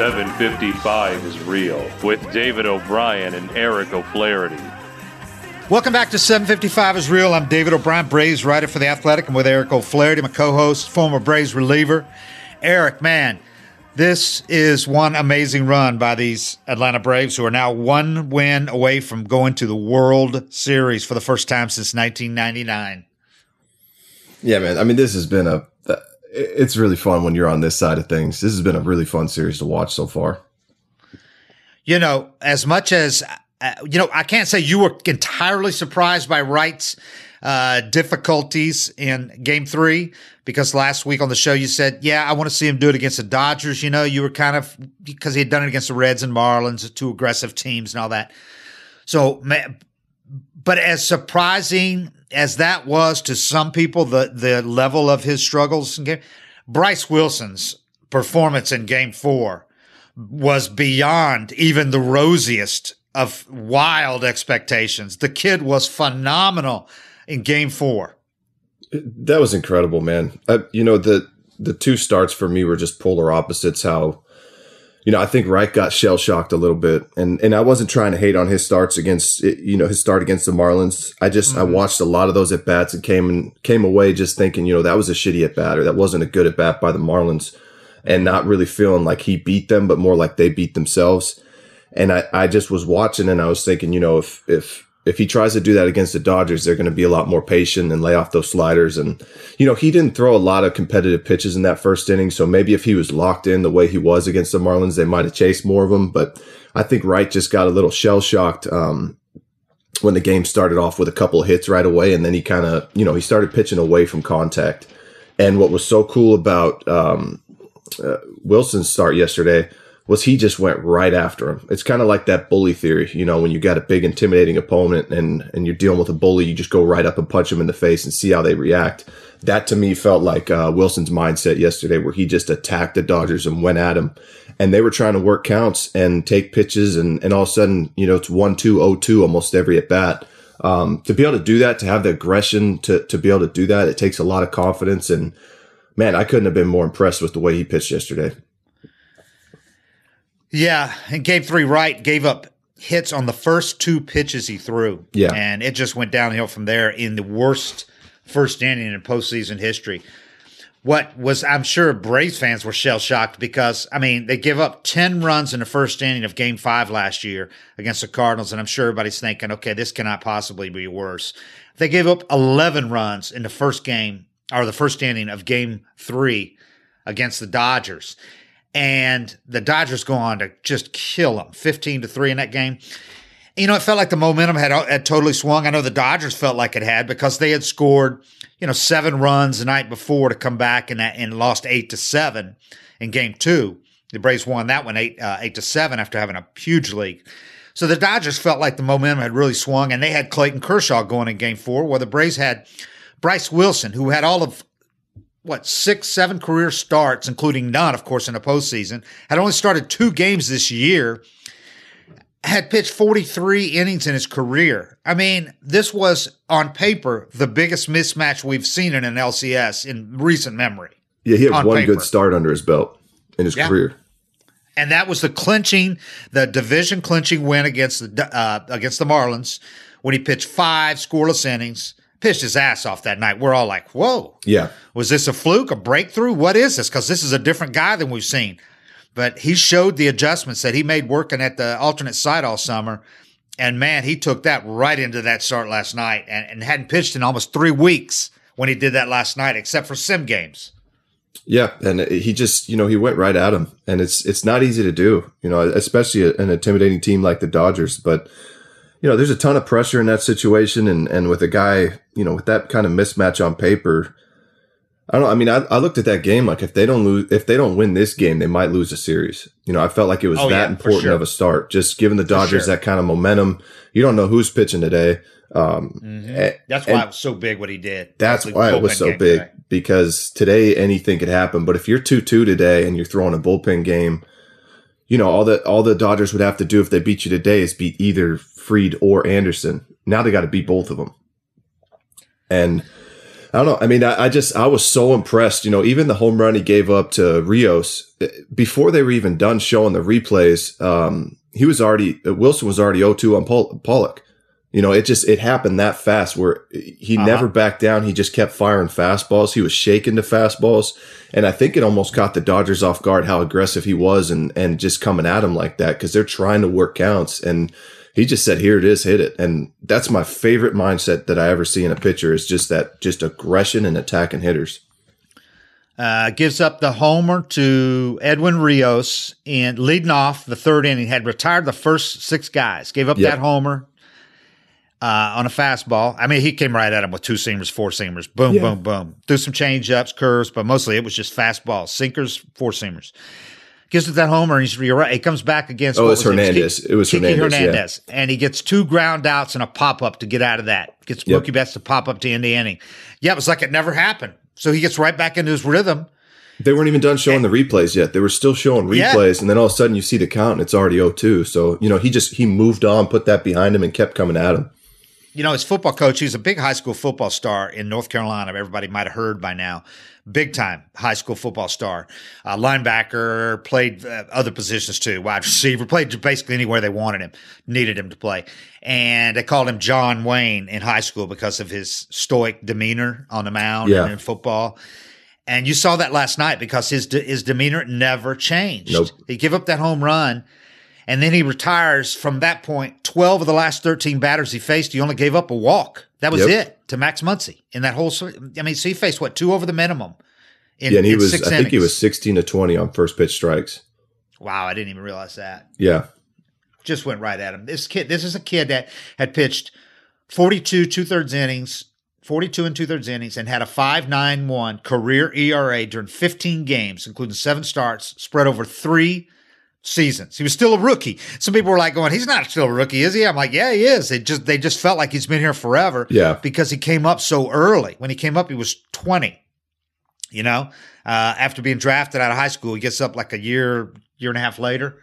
Seven fifty-five is real with David O'Brien and Eric O'Flaherty. Welcome back to 755 is Real. I'm David O'Brien, Braves writer for The Athletic. I'm with Eric O'Flaherty, my co-host, former Braves reliever. Eric, man, this is one amazing run by these Atlanta Braves who are now one win away from going to the World Series for the first time since 1999. Yeah, man. I mean, this has been a. It's really fun when you're on this side of things. This has been a really fun series to watch so far. You know, as much as, uh, you know, I can't say you were entirely surprised by Wright's uh, difficulties in game three because last week on the show you said, yeah, I want to see him do it against the Dodgers. You know, you were kind of, because he had done it against the Reds and Marlins, two aggressive teams and all that. So, but as surprising as that was to some people, the the level of his struggles in game, Bryce Wilson's performance in Game Four was beyond even the rosiest of wild expectations. The kid was phenomenal in Game Four. That was incredible, man. Uh, you know the the two starts for me were just polar opposites. How you know I think Wright got shell shocked a little bit, and and I wasn't trying to hate on his starts against you know his start against the Marlins. I just I mm-hmm. watched a lot of those at bats and came and came away just thinking you know that was a shitty at bat or that wasn't a good at bat by the Marlins, and not really feeling like he beat them, but more like they beat themselves. And I, I just was watching and I was thinking, you know, if, if, if he tries to do that against the Dodgers, they're going to be a lot more patient and lay off those sliders. And, you know, he didn't throw a lot of competitive pitches in that first inning. So maybe if he was locked in the way he was against the Marlins, they might have chased more of them. But I think Wright just got a little shell shocked. Um, when the game started off with a couple of hits right away. And then he kind of, you know, he started pitching away from contact. And what was so cool about, um, uh, Wilson's start yesterday was he just went right after him. It's kind of like that bully theory, you know, when you got a big intimidating opponent and and you're dealing with a bully, you just go right up and punch him in the face and see how they react. That to me felt like uh, Wilson's mindset yesterday, where he just attacked the Dodgers and went at him, and they were trying to work counts and take pitches, and and all of a sudden, you know, it's one two oh two almost every at bat. Um, to be able to do that, to have the aggression, to to be able to do that, it takes a lot of confidence. And man, I couldn't have been more impressed with the way he pitched yesterday. Yeah, in game three, Wright gave up hits on the first two pitches he threw. Yeah. And it just went downhill from there in the worst first inning in postseason history. What was, I'm sure Braves fans were shell shocked because, I mean, they give up 10 runs in the first inning of game five last year against the Cardinals. And I'm sure everybody's thinking, okay, this cannot possibly be worse. They gave up 11 runs in the first game or the first inning of game three against the Dodgers and the Dodgers go on to just kill them, fifteen to three in that game. You know, it felt like the momentum had, had totally swung. I know the Dodgers felt like it had because they had scored, you know, seven runs the night before to come back and and lost eight to seven in Game Two. The Braves won that one eight uh, eight to seven after having a huge lead. So the Dodgers felt like the momentum had really swung, and they had Clayton Kershaw going in Game Four, where the Braves had Bryce Wilson, who had all of what six, seven career starts, including none, of course, in the postseason. Had only started two games this year. Had pitched 43 innings in his career. I mean, this was on paper the biggest mismatch we've seen in an LCS in recent memory. Yeah, he had On one paper. good start under his belt in his Yeah. career. and that was the clinching, the division clinching win against the uh, against the Marlins when he pitched five scoreless innings, pitched his ass off that night. We're all like, "Whoa, Yeah. was this a fluke, a breakthrough? What is this?" Because this is a different guy than we've seen. But he showed the adjustments that he made working at the alternate site all summer. And man, he took that right into that start last night and, and hadn't pitched in almost three weeks when he did that last night, except for sim games. Yeah, and he just, you know, he went right at him, and it's it's not easy to do, you know, especially an intimidating team like the Dodgers. But you know, there's a ton of pressure in that situation, and and with a guy, you know, with that kind of mismatch on paper, I don't. I mean, I, I looked at that game like if they don't lose, if they don't win this game, they might lose a series. You know, I felt like it was Oh, that yeah, important sure. of a start. Just giving the Dodgers sure. that kind of momentum. You don't know who's pitching today. Um, That's and why it was so big what he did. That's The why it was so big today. because today anything could happen. But if you're two two today and you're throwing a bullpen game, you know all the all the Dodgers would have to do if they beat you today is beat either Fried or Anderson. Now they got to beat both of them. And I don't know. I mean, I, I just I was so impressed. You know, even the home run he gave up to Rios eh, before they were even done showing the replays. Um, he was already Wilson was already 0-2 on Pol- Pollock. You know, it just it happened that fast where he Uh-huh. never backed down. He just kept firing fastballs. He was shaking the fastballs, and I think it almost caught the Dodgers off guard how aggressive he was and and just coming at him like that because they're trying to work counts and. He just said, "Here it is, hit it," and that's my favorite mindset that I ever see in a pitcher is just that, just aggression and attacking hitters. Uh, gives up the homer to Edwin Rios and leading off the third inning. Had retired the first six guys. Gave up Yep. that homer uh, on a fastball. I mean, he came right at him with two seamers, four seamers. Boom, Yeah. boom, boom. Threw some change ups, curves, but mostly it was just fastballs, sinkers, four seamers. Gives it that homer, and he's you're right. He comes back against. Oh, what it's was Hernandez. It was Kiki Hernandez, yeah. and he gets two ground outs and a pop up to get out of that. Gets Yep. Mookie Betts to pop up to end the inning. Yeah, it was like it never happened. So he gets right back into his rhythm. They weren't even done showing the replays yet. They were still showing Yeah. replays, and then all of a sudden you see the count and it's already 0-2. So you know he just he moved on, put that behind him, and kept coming at him. You know, his football coach, he's a big high school football star in North Carolina. Everybody might have heard by now. Big time high school football star. Uh, linebacker, played uh, other positions too. Wide receiver, played basically anywhere they wanted him, needed him to play. And they called him John Wayne in high school because of his stoic demeanor on the mound Yeah. and in football. And you saw that last night because his de- his demeanor never changed. Nope. He give up that home run, and then he retires. From that point. point, twelve of the last thirteen batters he faced, he only gave up a walk. That was Yep. it to Max Muncy in that whole. I mean, so he faced what two over the minimum. In, yeah, and he was I think he was 16 to 20 on first pitch strikes. Wow, I didn't even realize that. Yeah, Just went right at him. This kid, this is a kid that had pitched forty-two two thirds innings. 42 and two thirds innings and had a 5.91 career ERA during 15 games, including seven starts, spread over three seasons. He was still a rookie. Some people were like going, he's not still a rookie, is he? I'm like, yeah, he is. It just they just felt like he's been here forever. Yeah. Because he came up so early. When he came up, he was 20. You know, uh, after being drafted out of high school, he gets up like a year, year and a half later.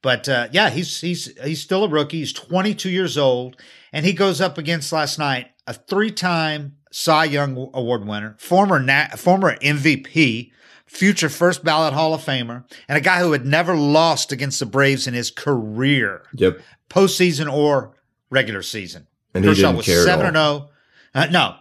But uh, yeah, he's he's he's still a rookie. He's 22 years old, and he goes up against last night a three-time Cy Young Award winner, former na- former MVP, future first ballot Hall of Famer, and a guy who had never lost against the Braves in his career, yep. postseason or regular season. And he Kershaw was care seven and all. zero. Uh, no,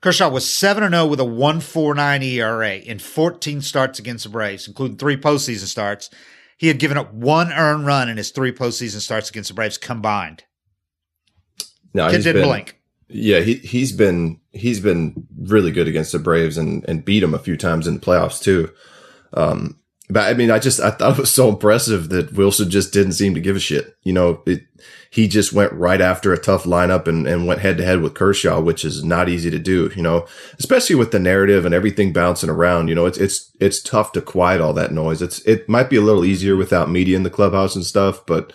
Kershaw was seven and zero with a one four nine ERA in fourteen starts against the Braves, including three postseason starts. He had given up one earned run in his three postseason starts against the Braves combined. No, Kid he's didn't been- blink. Yeah, he he's been he's been really good against the Braves and and beat them a few times in the playoffs too. Um, but I mean, I just I thought it was so impressive that Wilson just didn't seem to give a shit. You know, it, he just went right after a tough lineup and and went head to head with Kershaw, which is not easy to do. You know, especially with the narrative and everything bouncing around. You know, it's it's it's tough to quiet all that noise. It's it might be a little easier without media in the clubhouse and stuff, but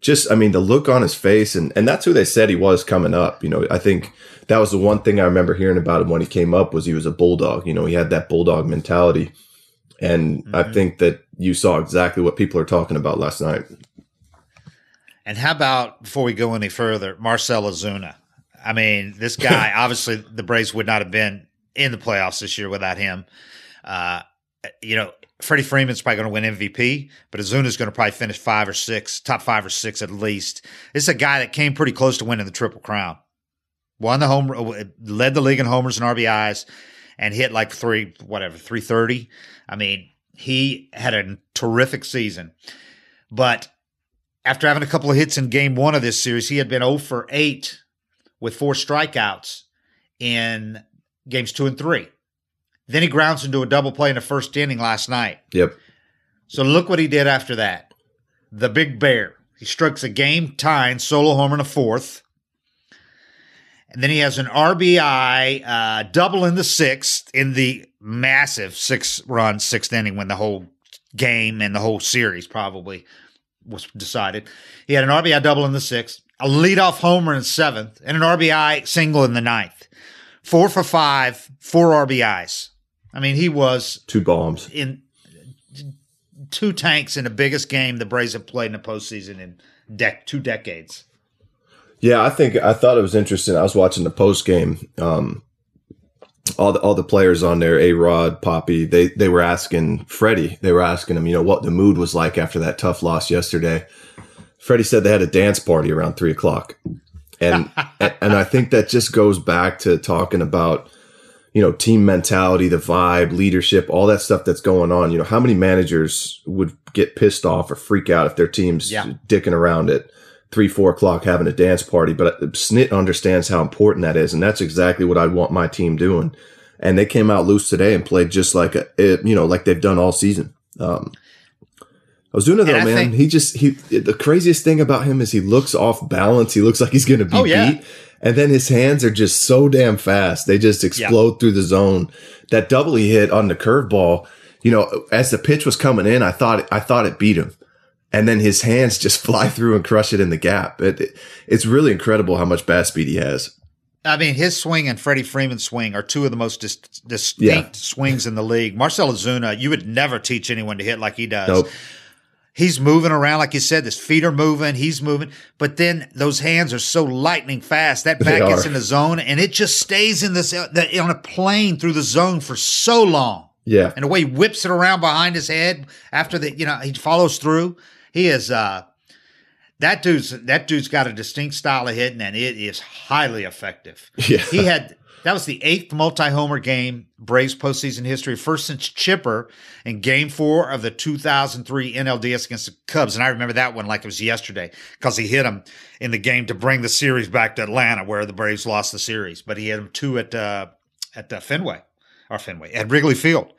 just I mean the look on his face and and that's who they said he was coming up. You know, I think that was the one thing I remember hearing about him when he came up was he was a bulldog. You know, he had that bulldog mentality. And I think that you saw exactly what people are talking about last night. And how about before we go any further, Marcell Ozuna? I mean, this guy obviously the Braves would not have been in the playoffs this year without him. Uh, you know, Freddie Freeman's probably going to win MVP, but Ozuna's going to probably finish five or six, top five or six at least. It's a guy that came pretty close to winning the Triple Crown. Won the home, led the league in homers and RBIs, and hit like three, whatever, three thirty. I mean, he had a terrific season, but after having a couple of hits in game one of this series, he had been 0 for 8 with four strikeouts in games two and three. Then he grounds into a double play in the first inning last night. Yep. So look what he did after that. The big bear. He strikes a game tying solo homer in the fourth. And then he has an RBI uh, double in the sixth in the massive six run sixth inning when the whole game and the whole series probably was decided. He had an RBI double in the sixth, a leadoff homer in seventh, and an RBI single in the ninth. Four for five, four RBIs. I mean, he was Two bombs. in two tanks in the biggest game the Braves have played in the postseason in dec- two decades. Yeah, I think I thought it was interesting. I was watching the post game. Um, all the all the players on there, A Rod, Papi, they they were asking Freddie. They were asking him, you know, what the mood was like after that tough loss yesterday. Freddie said they had a dance party around three o'clock, and and I think that just goes back to talking about you know team mentality, the vibe, leadership, all that stuff that's going on. You know, how many managers would get pissed off or freak out if their team's Yeah. dicking around at three, four o'clock having a dance party? But Snit understands how important that is, and that's exactly what I want my team doing. And they came out loose today and played just like a, you know, like they've done all season. Um, Ozuna though, And I man, think- he just he. The craziest thing about him is he looks off balance. He looks like he's going to be Oh, yeah. beat, and then his hands are just so damn fast. They just explode through the zone. That double he hit on the curveball, you know, as the pitch was coming in, I thought I thought it beat him, and then his hands just fly through and crush it in the gap. It, it- it's really incredible how much bat speed he has. I mean, his swing and Freddie Freeman's swing are two of the most dis- distinct Yeah. swings in the league. Marcell Ozuna, you would never teach anyone to hit like he does. Nope. He's moving around, like you said, his feet are moving, he's moving, but then those hands are so lightning fast. That bat gets in the zone and it just stays in this the, on a plane through the zone for so long. Yeah, And the way he whips it around behind his head after the, you know, he follows through. He is, uh, that dude's, that dude's got a distinct style of hitting and it is highly effective. Yeah. He had, that was the eighth multi homer game Braves postseason history, first since Chipper in game four of the 2003 NLDS against the Cubs. And I remember that one like it was yesterday because he hit him in the game to bring the series back to Atlanta where the Braves lost the series. But he hit him two at, uh, at uh, Fenway or Fenway at Wrigley Field.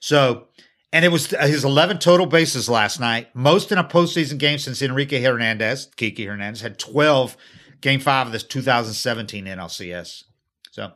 So, and it was uh, his 11 total bases last night, most in a postseason game since Enrique Hernandez, Kiki Hernandez, had 12 game five of this 2017 NLCS. So,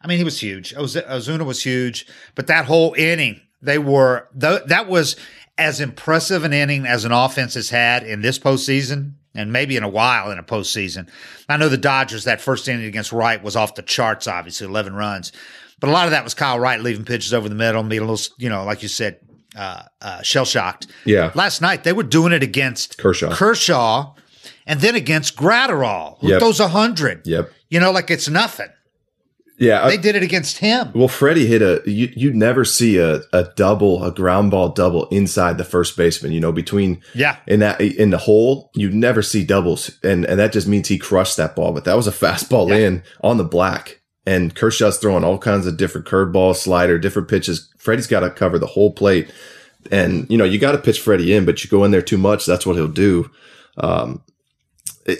I mean, he was huge. Ozuna was huge, but that whole inning, they were, that was as impressive an inning as an offense has had in this postseason and maybe in a while in a postseason. I know the Dodgers, that first inning against Wright was off the charts, obviously, 11 runs. But a lot of that was Kyle Wright leaving pitches over the middle, being a little, you know, like you said, uh, uh, shell shocked. Yeah. Last night they were doing it against Kershaw. Kershaw, and then against Graterol, who Yep. throws a hundred. Yep. You know, like it's nothing. yeah. I- They did it against him. Well, Freddie hit a you you never see a, a double, a ground ball double inside the first baseman, you know, between Yeah. in that in the hole, you never see doubles. And and that just means he crushed that ball. But that was a fastball Yeah. in on the black. And Kershaw's throwing all kinds of different curveball, slider, different pitches. Freddie's got to cover the whole plate. And, you know, you got to pitch Freddie in, but you go in there too much, that's what he'll do. Um,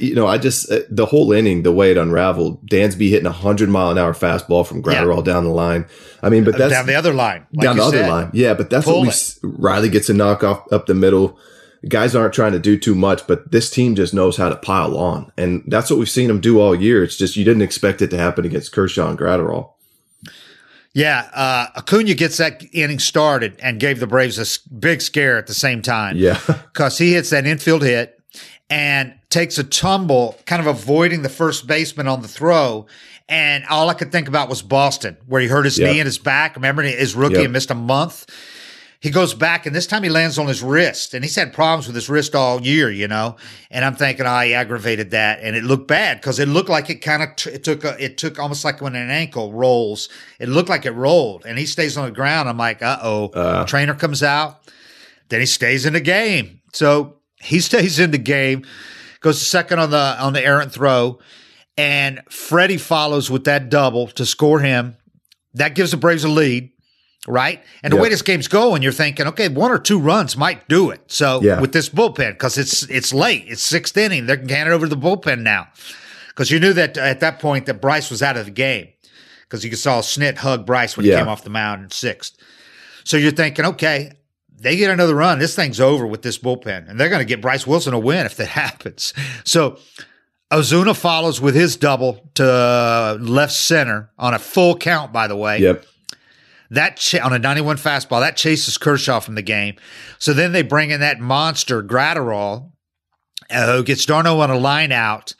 you know, I just uh, the whole inning, the way it unraveled, Dansby hitting a hundred mile an hour fastball from Graterol down the line. I mean, but that's down the other line. like down the other line. Yeah, but that's Pull what we it. Riley gets a knock off up the middle. Guys aren't trying to do too much, but this team just knows how to pile on, and that's what we've seen them do all year. It's just you didn't expect it to happen against Kershaw and Graterol. Yeah, uh, Acuna gets that inning started and gave the Braves a big scare at the same time. Yeah, because he hits that infield hit and takes a tumble, kind of avoiding the first baseman on the throw. And all I could think about was Boston, where he hurt his Yeah. knee and his back. Remember his rookie Yep. and missed a month. He goes back, and this time he lands on his wrist, and he's had problems with his wrist all year, you know. And I'm thinking, oh, he aggravated that, and it looked bad because it looked like it kind of t- it took a, it took almost like when an ankle rolls, it looked like it rolled, and he stays on the ground. I'm like, uh oh, trainer comes out, then he stays in the game. So he stays in the game, goes to second on the on the errant throw, and Freddie follows with that double to score him. That gives the Braves a lead, right? And the Yep. way this game's going, you're thinking, okay, one or two runs might do it. So Yeah. with this bullpen, because it's it's late, it's sixth inning, they can hand it over to the bullpen now, because you knew that at that point that Bryce was out of the game, because you saw Snit hug Bryce when he came off the mound in sixth. So you're thinking, okay, they get another run. This thing's over with this bullpen, and they're going to get Bryce Wilson a win if that happens. So Ozuna follows with his double to left center on a full count, by the way. Yep. That ch- on a 91 fastball, that chases Kershaw from the game. So then they bring in that monster Graterol, uh, who gets d'Arnaud on a line out,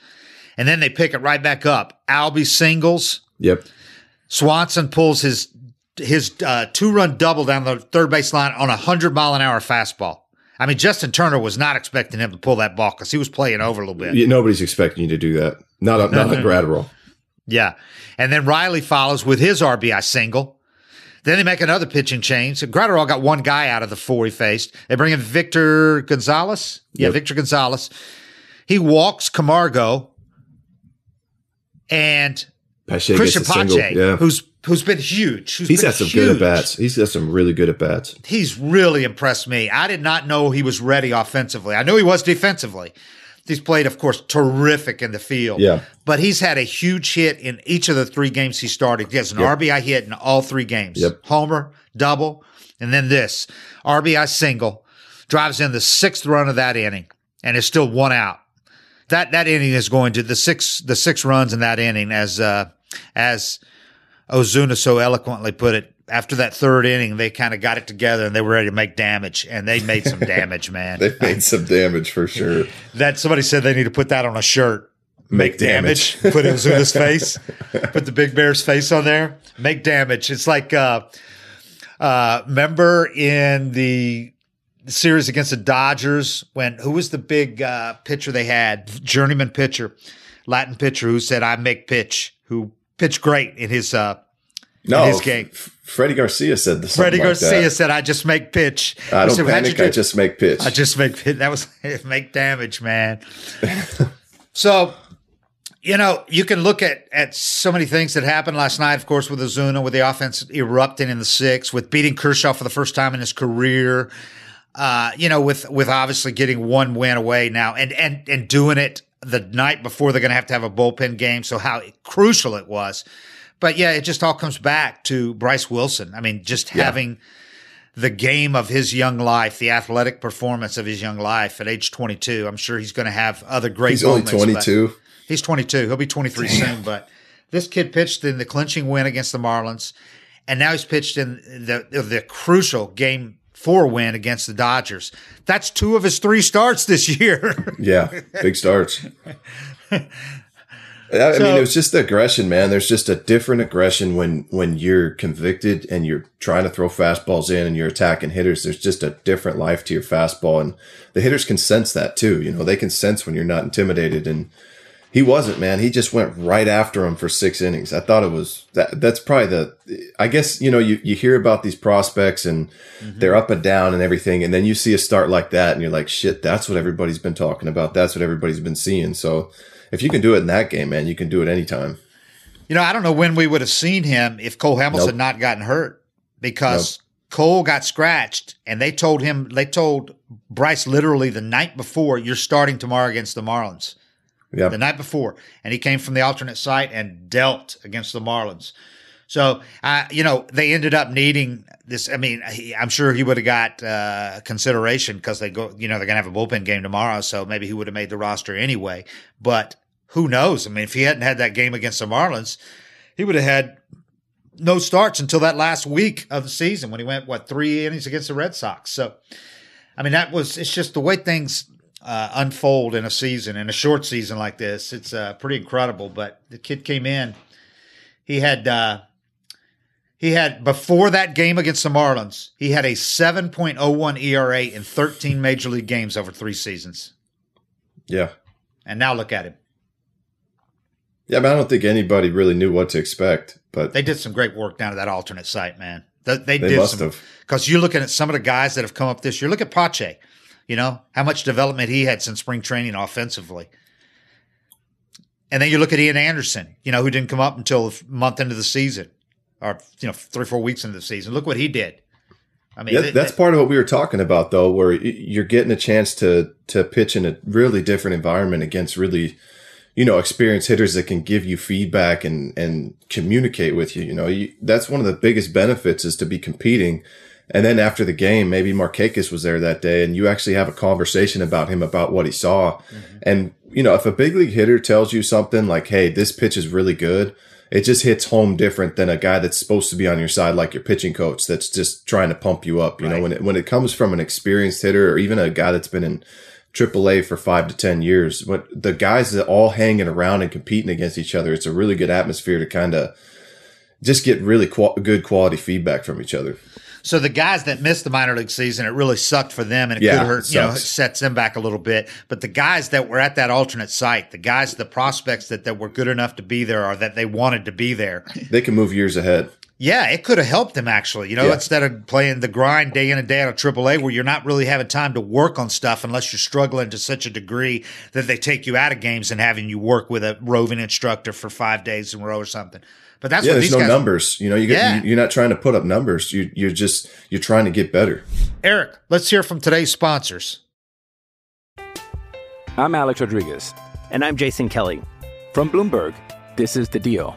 and then they pick it right back up. Albie singles. Yep. Swanson pulls his his uh, two run double down the third base line on a hundred mile an hour fastball. I mean, Justin Turner was not expecting him to pull that ball because he was playing over a little bit. Yeah, Nobody's expecting you to do that. Not a, not a Graterol. Yeah. And then Riley follows with his RBI single. Then they make another pitching change. So Graterol got one guy out of the four he faced. They bring in Victor Gonzalez. Yeah, Yep. Victor Gonzalez. He walks Camargo and Pache Christian gets a single. Pache, Yeah. who's who's been huge. who's He's been had some huge. good at bats. He's got some really good at bats. He's really impressed me. I did not know he was ready offensively. I knew he was defensively. He's played, of course, terrific in the field. Yeah. But he's had a huge hit in each of the three games he started. He has an Yep. RBI hit in all three games. Yep. Homer, double, and then this RBI single drives in the sixth run of that inning, and it's still one out. That that inning is going to the six the six runs in that inning, as uh, as Ozuna so eloquently put it. After that third inning, they kind of got it together and they were ready to make damage, and they made some damage, man. They made some damage for sure. That somebody said they need to put that on a shirt. Make damage. put Ozuna's face. Put the Big Bear's face on there. Make damage. It's like uh uh remember in the series against the Dodgers when who was the big uh pitcher they had? Journeyman pitcher, Latin pitcher who said I make pitch, who pitched great in his uh No, his game. F- Freddie Garcia said this. Freddie like Garcia that. said I just make pitch. I don't said, "How'd you panic. I just make pitch. I just make pitch. that was make damage, man. so, you know, you can look at at so many things that happened last night. Of course, with Ozuna, with the offense erupting in the six, with beating Kershaw for the first time in his career. Uh, you know, with with obviously getting one win away now, and and and doing it the night before they're going to have to have a bullpen game. So how crucial it was. But yeah, it just all comes back to Bryce Wilson. I mean, just having the game of his young life, the athletic performance of his young life at age 22. I'm sure he's going to have other great He's only moments, but- 22. He's 22. He'll be 23 soon, but this kid pitched in the clinching win against the Marlins, and now he's pitched in the the crucial game four win against the Dodgers. That's two of his three starts this year. Yeah, big starts. I So- mean, it was just the aggression, man. There's just a different aggression when when you're convicted and you're trying to throw fastballs in and you're attacking hitters. There's just a different life to your fastball, and the hitters can sense that too. You know, they can sense when you're not intimidated, and he wasn't, man. He just went right after him for six innings. I thought it was that. That's probably the. I guess you know you you hear about these prospects and mm-hmm. they're up and down and everything, and then you see a start like that, and you're like, shit, that's what everybody's been talking about. That's what everybody's been seeing. So if you can do it in that game, man, you can do it anytime. You know, I don't know when we would have seen him if Cole Hamels Nope. had not gotten hurt because Cole got scratched and they told him, they told Bryce literally the night before, you're starting tomorrow against the Marlins. Yeah, The night before. And he came from the alternate site and dealt against the Marlins. So, uh, you know, they ended up needing this. I mean, he, I'm sure he would have got uh, consideration because they go, you know, they're going to have a bullpen game tomorrow. So maybe he would have made the roster anyway. But who knows? I mean, if he hadn't had that game against the Marlins, he would have had no starts until that last week of the season when he went, what, three innings against the Red Sox. So, I mean, that was, it's just the way things uh, unfold in a season, in a short season like this. It's uh, pretty incredible. But the kid came in, he had, uh, he had before that game against the Marlins, he had a 7.01 ERA in 13 major league games over three seasons. yeah, And now look at him. Yeah. But I don't think anybody really knew what to expect. But They did some great work down at that alternate site, man. They, they, They did must some, have. because you're looking at some of the guys that have come up this year. Look at Pache, you know how much development he had since spring training offensively. And then you look at Ian Anderson, you know, who didn't come up until a month into the season, or you know, three or four weeks into the season. Look what he did. I mean, Yeah, that's th- part of what we were talking about, though, where you're getting a chance to to pitch in a really different environment against really, you know, experienced hitters that can give you feedback and and communicate with you. You know, you, that's one of the biggest benefits is to be competing And then after the game, maybe Markakis was there that day and you actually have a conversation about him about what he saw. Mm-hmm. And, you know, if a big league hitter tells you something like, Hey, this pitch is really good, it just hits home different than a guy that's supposed to be on your side, like your pitching coach that's just trying to pump you up. You know, when it, when it comes from an experienced hitter or even a guy that's been in AAA for five to 10 years, but the guys that all hanging around and competing against each other, it's a really good atmosphere to kind of just get really qual- good quality feedback from each other. So the guys that missed the minor league season, it really sucked for them, and it Yeah, could hurt. You know, it sets them back a little bit. But the guys that were at that alternate site, the guys, the prospects that, that were good enough to be there, or that they wanted to be there, They can move years ahead. Yeah, it could have helped them actually. You know, Yeah. instead of playing the grind day in and day out of AAA, where you're not really having time to work on stuff unless you're struggling to such a degree that they take you out of games and having you work with a roving instructor for five days in a row or something. But that's yeah, what there's these no guys. numbers. You know, you get Yeah. you, you're not trying to put up numbers. You you're just you're trying to get better. Eric, let's hear from today's sponsors. I'm Alex Rodriguez. And I'm Jason Kelly. From Bloomberg, this is The Deal.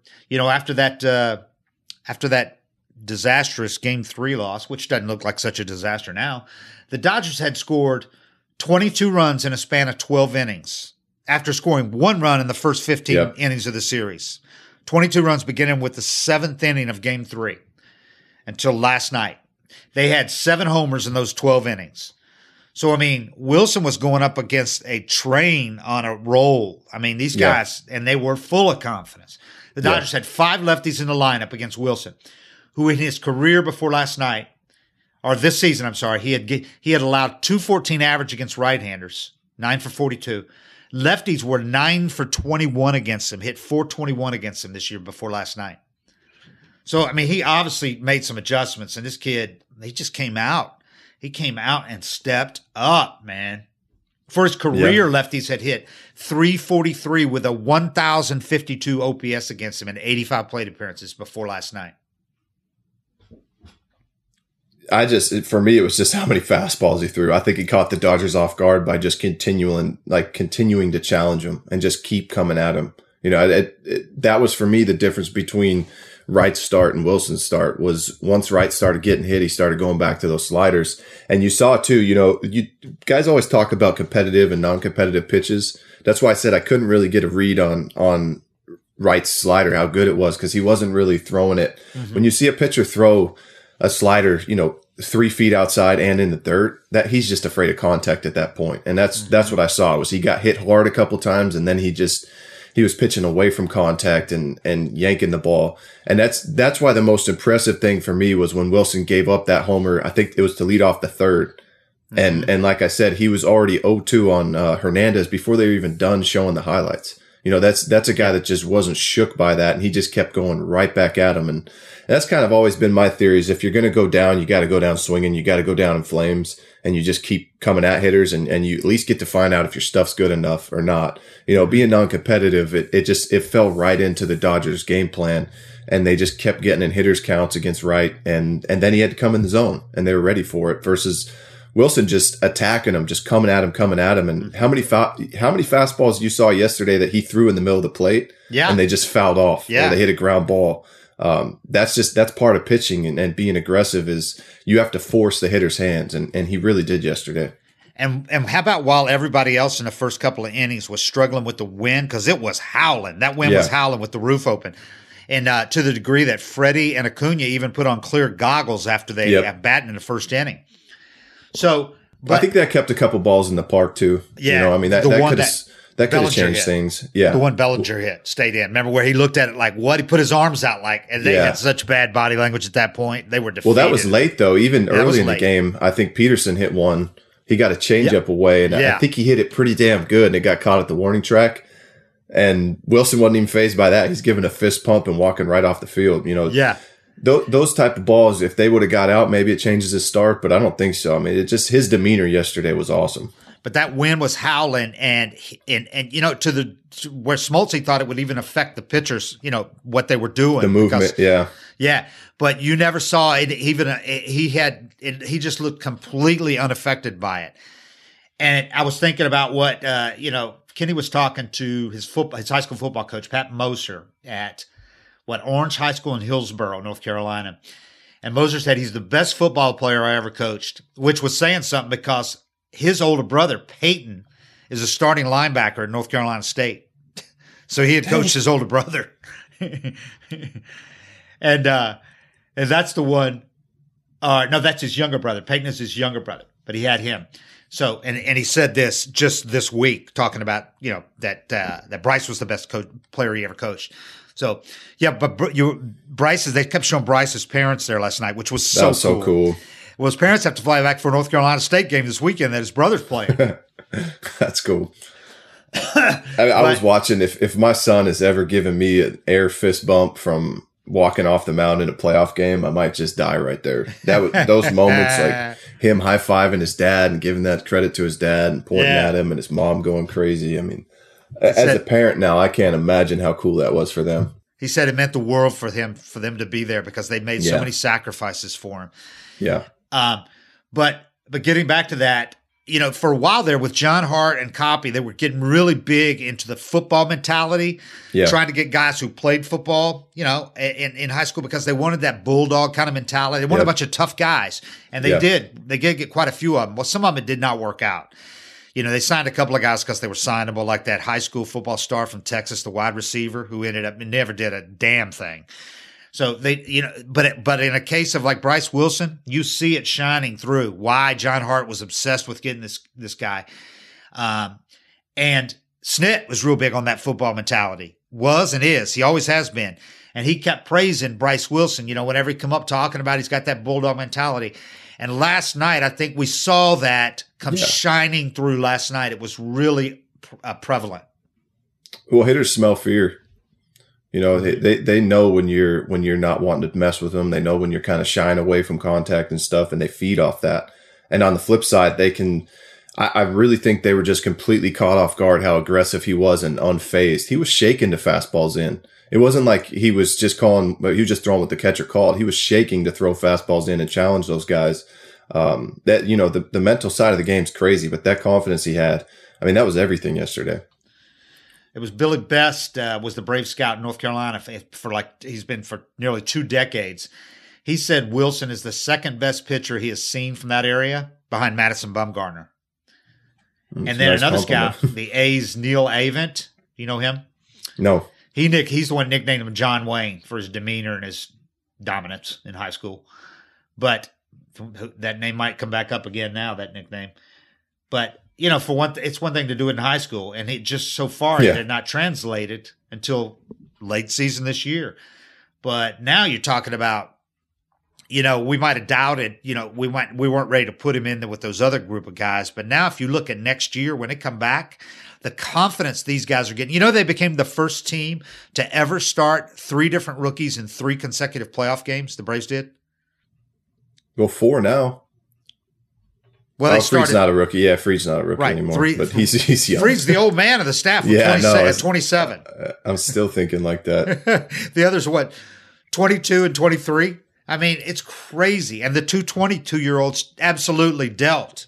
you know, after that uh, after that disastrous game three loss, which doesn't look like such a disaster now. The Dodgers had scored 22 runs in a span of 12 innings after scoring one run in the first 15 Yep. innings of the series. 22 runs beginning with the seventh inning of game three until last night. They had seven homers in those 12 innings. So, I mean, Wilson was going up against a train on a roll. I mean, these guys, and they were full of confidence. The Yeah. Dodgers had five lefties in the lineup against Wilson, who in his career before last night, or this season, I'm sorry, he had he had allowed 214 average against right-handers, nine for 42. Lefties were nine for 21 against him, hit 421 against him this year before last night. So, I mean, he obviously made some adjustments, and this kid, he just came out. He came out and stepped up, man. For his career, lefties had hit 343 with a 1,052 OPS against him in 85 plate appearances before last night. I just it- for me it was just how many fastballs he threw. I think he caught the Dodgers off guard by just continuing like continuing to challenge him and just keep coming at him. You know, it, it, that was for me the difference between Wright's start and Wilson's start was once Wright started getting hit, he started going back to those sliders. And you saw too, you know, you guys always talk about competitive and non-competitive pitches. That's why I said I couldn't really get a read on on Wright's slider, how good it was, because he wasn't really throwing it. Mm-hmm. When you see a pitcher throw a slider, you know, three feet outside and in the dirt, that he's just afraid of contact at that point. And that's mm-hmm. that's what I saw was he got hit hard a couple times and then he just he was pitching away from contact and and yanking the ball. And that's that's why the most impressive thing for me was when Wilson gave up that homer. I think it was to lead off the third. And and like I said, he was already 0-2 on uh, Hernandez before they were even done showing the highlights. You know, that's that's a guy that just wasn't shook by that, and he just kept going right back at him. And that's kind of always been my theory: is if you're going to go down, you got to go down swinging, you got to go down in flames, and you just keep coming at hitters, and and you at least get to find out if your stuff's good enough or not. You know, being non-competitive, it it just it fell right into the Dodgers' game plan, and they just kept getting in hitters counts against Wright, and and then he had to come in the zone, and they were ready for it. Versus Wilson just attacking him, just coming at him, coming at him. And mm-hmm. how many fa- how many fastballs you saw yesterday that he threw in the middle of the plate? Yeah. and they just fouled off. Yeah. or they hit a ground ball. Um, that's just that's part of pitching and, and being aggressive is you have to force the hitter's hands, and and he really did yesterday. And and how about while everybody else in the first couple of innings was struggling with the wind because it was howling. That wind was howling with the roof open. and uh, to the degree that Freddie and Acuna even put on clear goggles after they Yep. batting in the first inning. So, but I think that kept a couple balls in the park too. Yeah, you know, I mean that that could have that could have changed hit. things. Yeah, the one Bellinger hit stayed in. Remember where he looked at it like what? He put his arms out like, and they Yeah. had such bad body language at that point. They were defeated. Well, that was late though. Even early in the game, I think Pederson hit one. He got a change Yeah. up away, and Yeah. I think he hit it pretty damn good, and it got caught at the warning track. And Wilson wasn't even phased by that. He's giving a fist pump and walking right off the field. You know, Yeah. Th- those type of balls, if they would have got out, maybe it changes his start, but I don't think so. I mean, it just his demeanor yesterday was awesome. But that wind was howling, and and and you know to the to where Smoltz thought it would even affect the pitchers. You know what they were doing, The movement, because- yeah. yeah. But you never saw it. Even uh, he had it, he just looked completely unaffected by it. And I was thinking about what uh, you know. Kenny was talking to his football, his high school football coach, Pat Moser, at what Orange High School in Hillsborough, North Carolina. And Moser said he's the best football player I ever coached, which was saying something because his older brother, Peyton, is a starting linebacker at North Carolina State. So he had coached his older brother. and uh and that's the one uh no, that's his younger brother. Peyton is his younger brother, but he had him. So and and he said this just this week, talking about you know that uh, that Bryce was the best co- player he ever coached. So yeah, but you Bryce's they kept showing Bryce's parents there last night, which was so that was so cool. Well, his parents have to fly back for a North Carolina State game this weekend that his brother's playing. That's cool. I, I was watching if if my son has ever given me an air fist bump from walking off the mound in a playoff game, I might just die right there. That was those moments like him high fiving his dad and giving that credit to his dad and pointing Yeah. at him and his mom going crazy. I mean, as said- a parent now, I can't imagine how cool that was for them. he said it meant the world for him for them to be there because they made so many sacrifices for him. Yeah. Um, but but getting back to that, you know, for a while there with John Hart and Coppy, they were getting really big into the football mentality, Yeah. trying to get guys who played football, you know, in, in high school because they wanted that bulldog kind of mentality. They wanted a bunch of tough guys, and they did. They did get quite a few of them. Well, some of them it did not work out. You know, they signed a couple of guys because they were signable, like that high school football star from Texas, the wide receiver, who ended up never did a damn thing. So they, you know, but it, but in a case of like Bryce Wilson, you see it shining through. Why John Hart was obsessed with getting this this guy, um, and Snit was real big on that football mentality. Was and is. He always has been. And he kept praising Bryce Wilson. You know, whenever he come up talking about, he's got that bulldog mentality. And last night, I think we saw that come Yeah. shining through. Last night, it was really uh, prevalent. Well, hitters smell fear. You know, they, they know when you're when you're not wanting to mess with them. They know when you're kind of shying away from contact and stuff, and they feed off that. And on the flip side, they can. I, I really think they were just completely caught off guard how aggressive he was and unfazed. He was shaking the fastballs in. It wasn't like he was just calling, but he was just throwing what the catcher called. He was shaking to throw fastballs in and challenge those guys. Um, that you know, the the mental side of the game's crazy, but that confidence he had, I mean, that was everything yesterday. It was Billy Best uh, was the Brave Scout in North Carolina for, for like he's been for nearly two decades. He said Wilson is the second best pitcher he has seen from that area behind Madison Bumgarner. It's and then nice another compliment. scout, the A's Neil Avent. You know him? No, He Nick he's the one nicknamed him John Wayne for his demeanor and his dominance in high school. But that name might come back up again now. That nickname, but you know, for one, it's one thing to do it in high school, and it just so far Yeah. it had not translated until late season this year. But now you're talking about, you know, we might have doubted, you know, we might we weren't ready to put him in there with those other group of guys. But now, if you look at next year when they come back, the confidence these guys are getting, you know, they became the first team to ever start three different rookies in three consecutive playoff games. The Braves did. well, four now. Well, oh, started. not a rookie. Yeah, Fried's not a rookie Right, anymore. three- but he's he's young. Fried's the old man of the staff. Yeah, 20, no, at 27. Uh, I'm still thinking like that. the others what 22 and 23 i mean it's crazy and the two 22 year olds absolutely dealt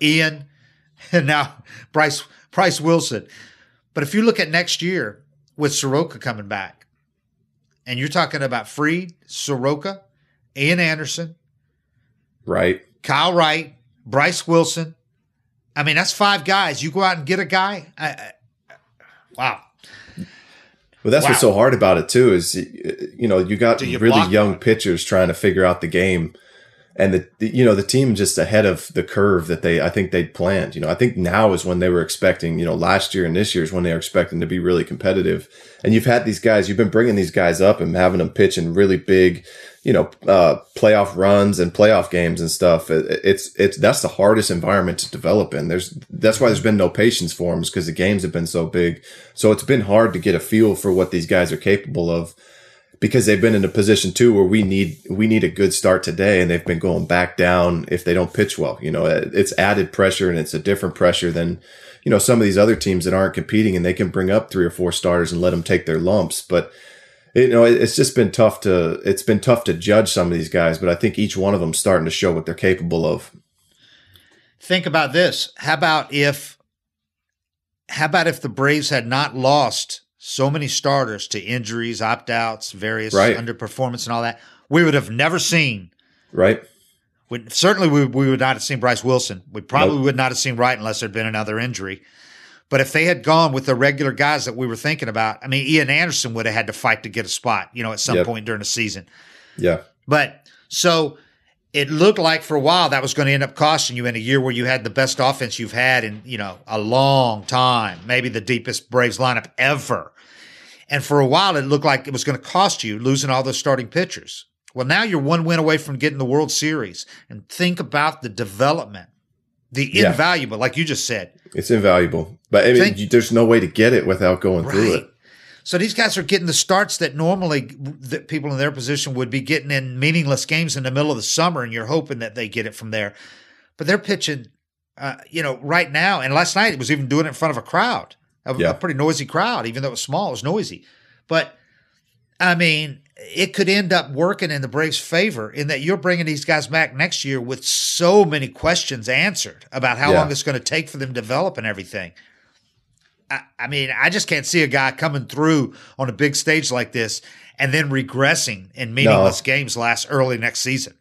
ian and now bryce bryce wilson but if you look at next year with soroka coming back and you're talking about fried soroka ian anderson right. kyle wright bryce wilson i mean that's five guys you go out and get a guy I, I, wow Well, that's Wow. what's so hard about it too. Is you know you got you really young it? pitchers trying to figure out the game, and the, the you know the team just ahead of the curve that they I think they'd planned. You know I think now is when they were expecting. You know last year and this year is when they were expecting to be really competitive. And you've had these guys, you've been bringing these guys up and having them pitch in really big, you know, uh, playoff runs and playoff games and stuff. It, it's it's that's the hardest environment to develop in. There's that's why there's been no patience for them because the games have been so big. So it's been hard to get a feel for what these guys are capable of because they've been in a position too where we need we need a good start today and they've been going back down if they don't pitch well. You know, it's added pressure and it's a different pressure than you know some of these other teams that aren't competing and they can bring up three or four starters and let them take their lumps, but you know it's just been tough to it's been tough to judge some of these guys, but I think each one of them starting to show what they're capable of. Think about this. How about if how about if the Braves had not lost so many starters to injuries, opt-outs, various Right. underperformance and all that? We would have never seen Right? we, certainly we, we would not have seen Bryce Wilson. We probably Nope. would not have seen Wright unless there'd been another injury. But if they had gone with the regular guys that we were thinking about, I mean, Ian Anderson would have had to fight to get a spot, you know, at some Yep. point during the season. Yeah. But so it looked like for a while that was going to end up costing you in a year where you had the best offense you've had in, you know, a long time, maybe the deepest Braves lineup ever. And for a while it looked like it was going to cost you losing all those starting pitchers. Well, now you're one win away from getting the World Series. And think about the development, the Yeah. invaluable, like you just said. It's invaluable. But I mean, Think- you, there's no way to get it without going through it. So these guys are getting the starts that normally that people in their position would be getting in meaningless games in the middle of the summer, and you're hoping that they get it from there. But they're pitching, uh, you know, right now. And last night it was even doing it in front of a crowd, a, Yeah. a pretty noisy crowd, even though it was small, it was noisy. But I mean, it could end up working in the Braves' favor in that you're bringing these guys back next year with so many questions answered about how Yeah. long it's going to take for them to develop and everything. I, I mean, I just can't see a guy coming through on a big stage like this and then regressing in meaningless games last early next season.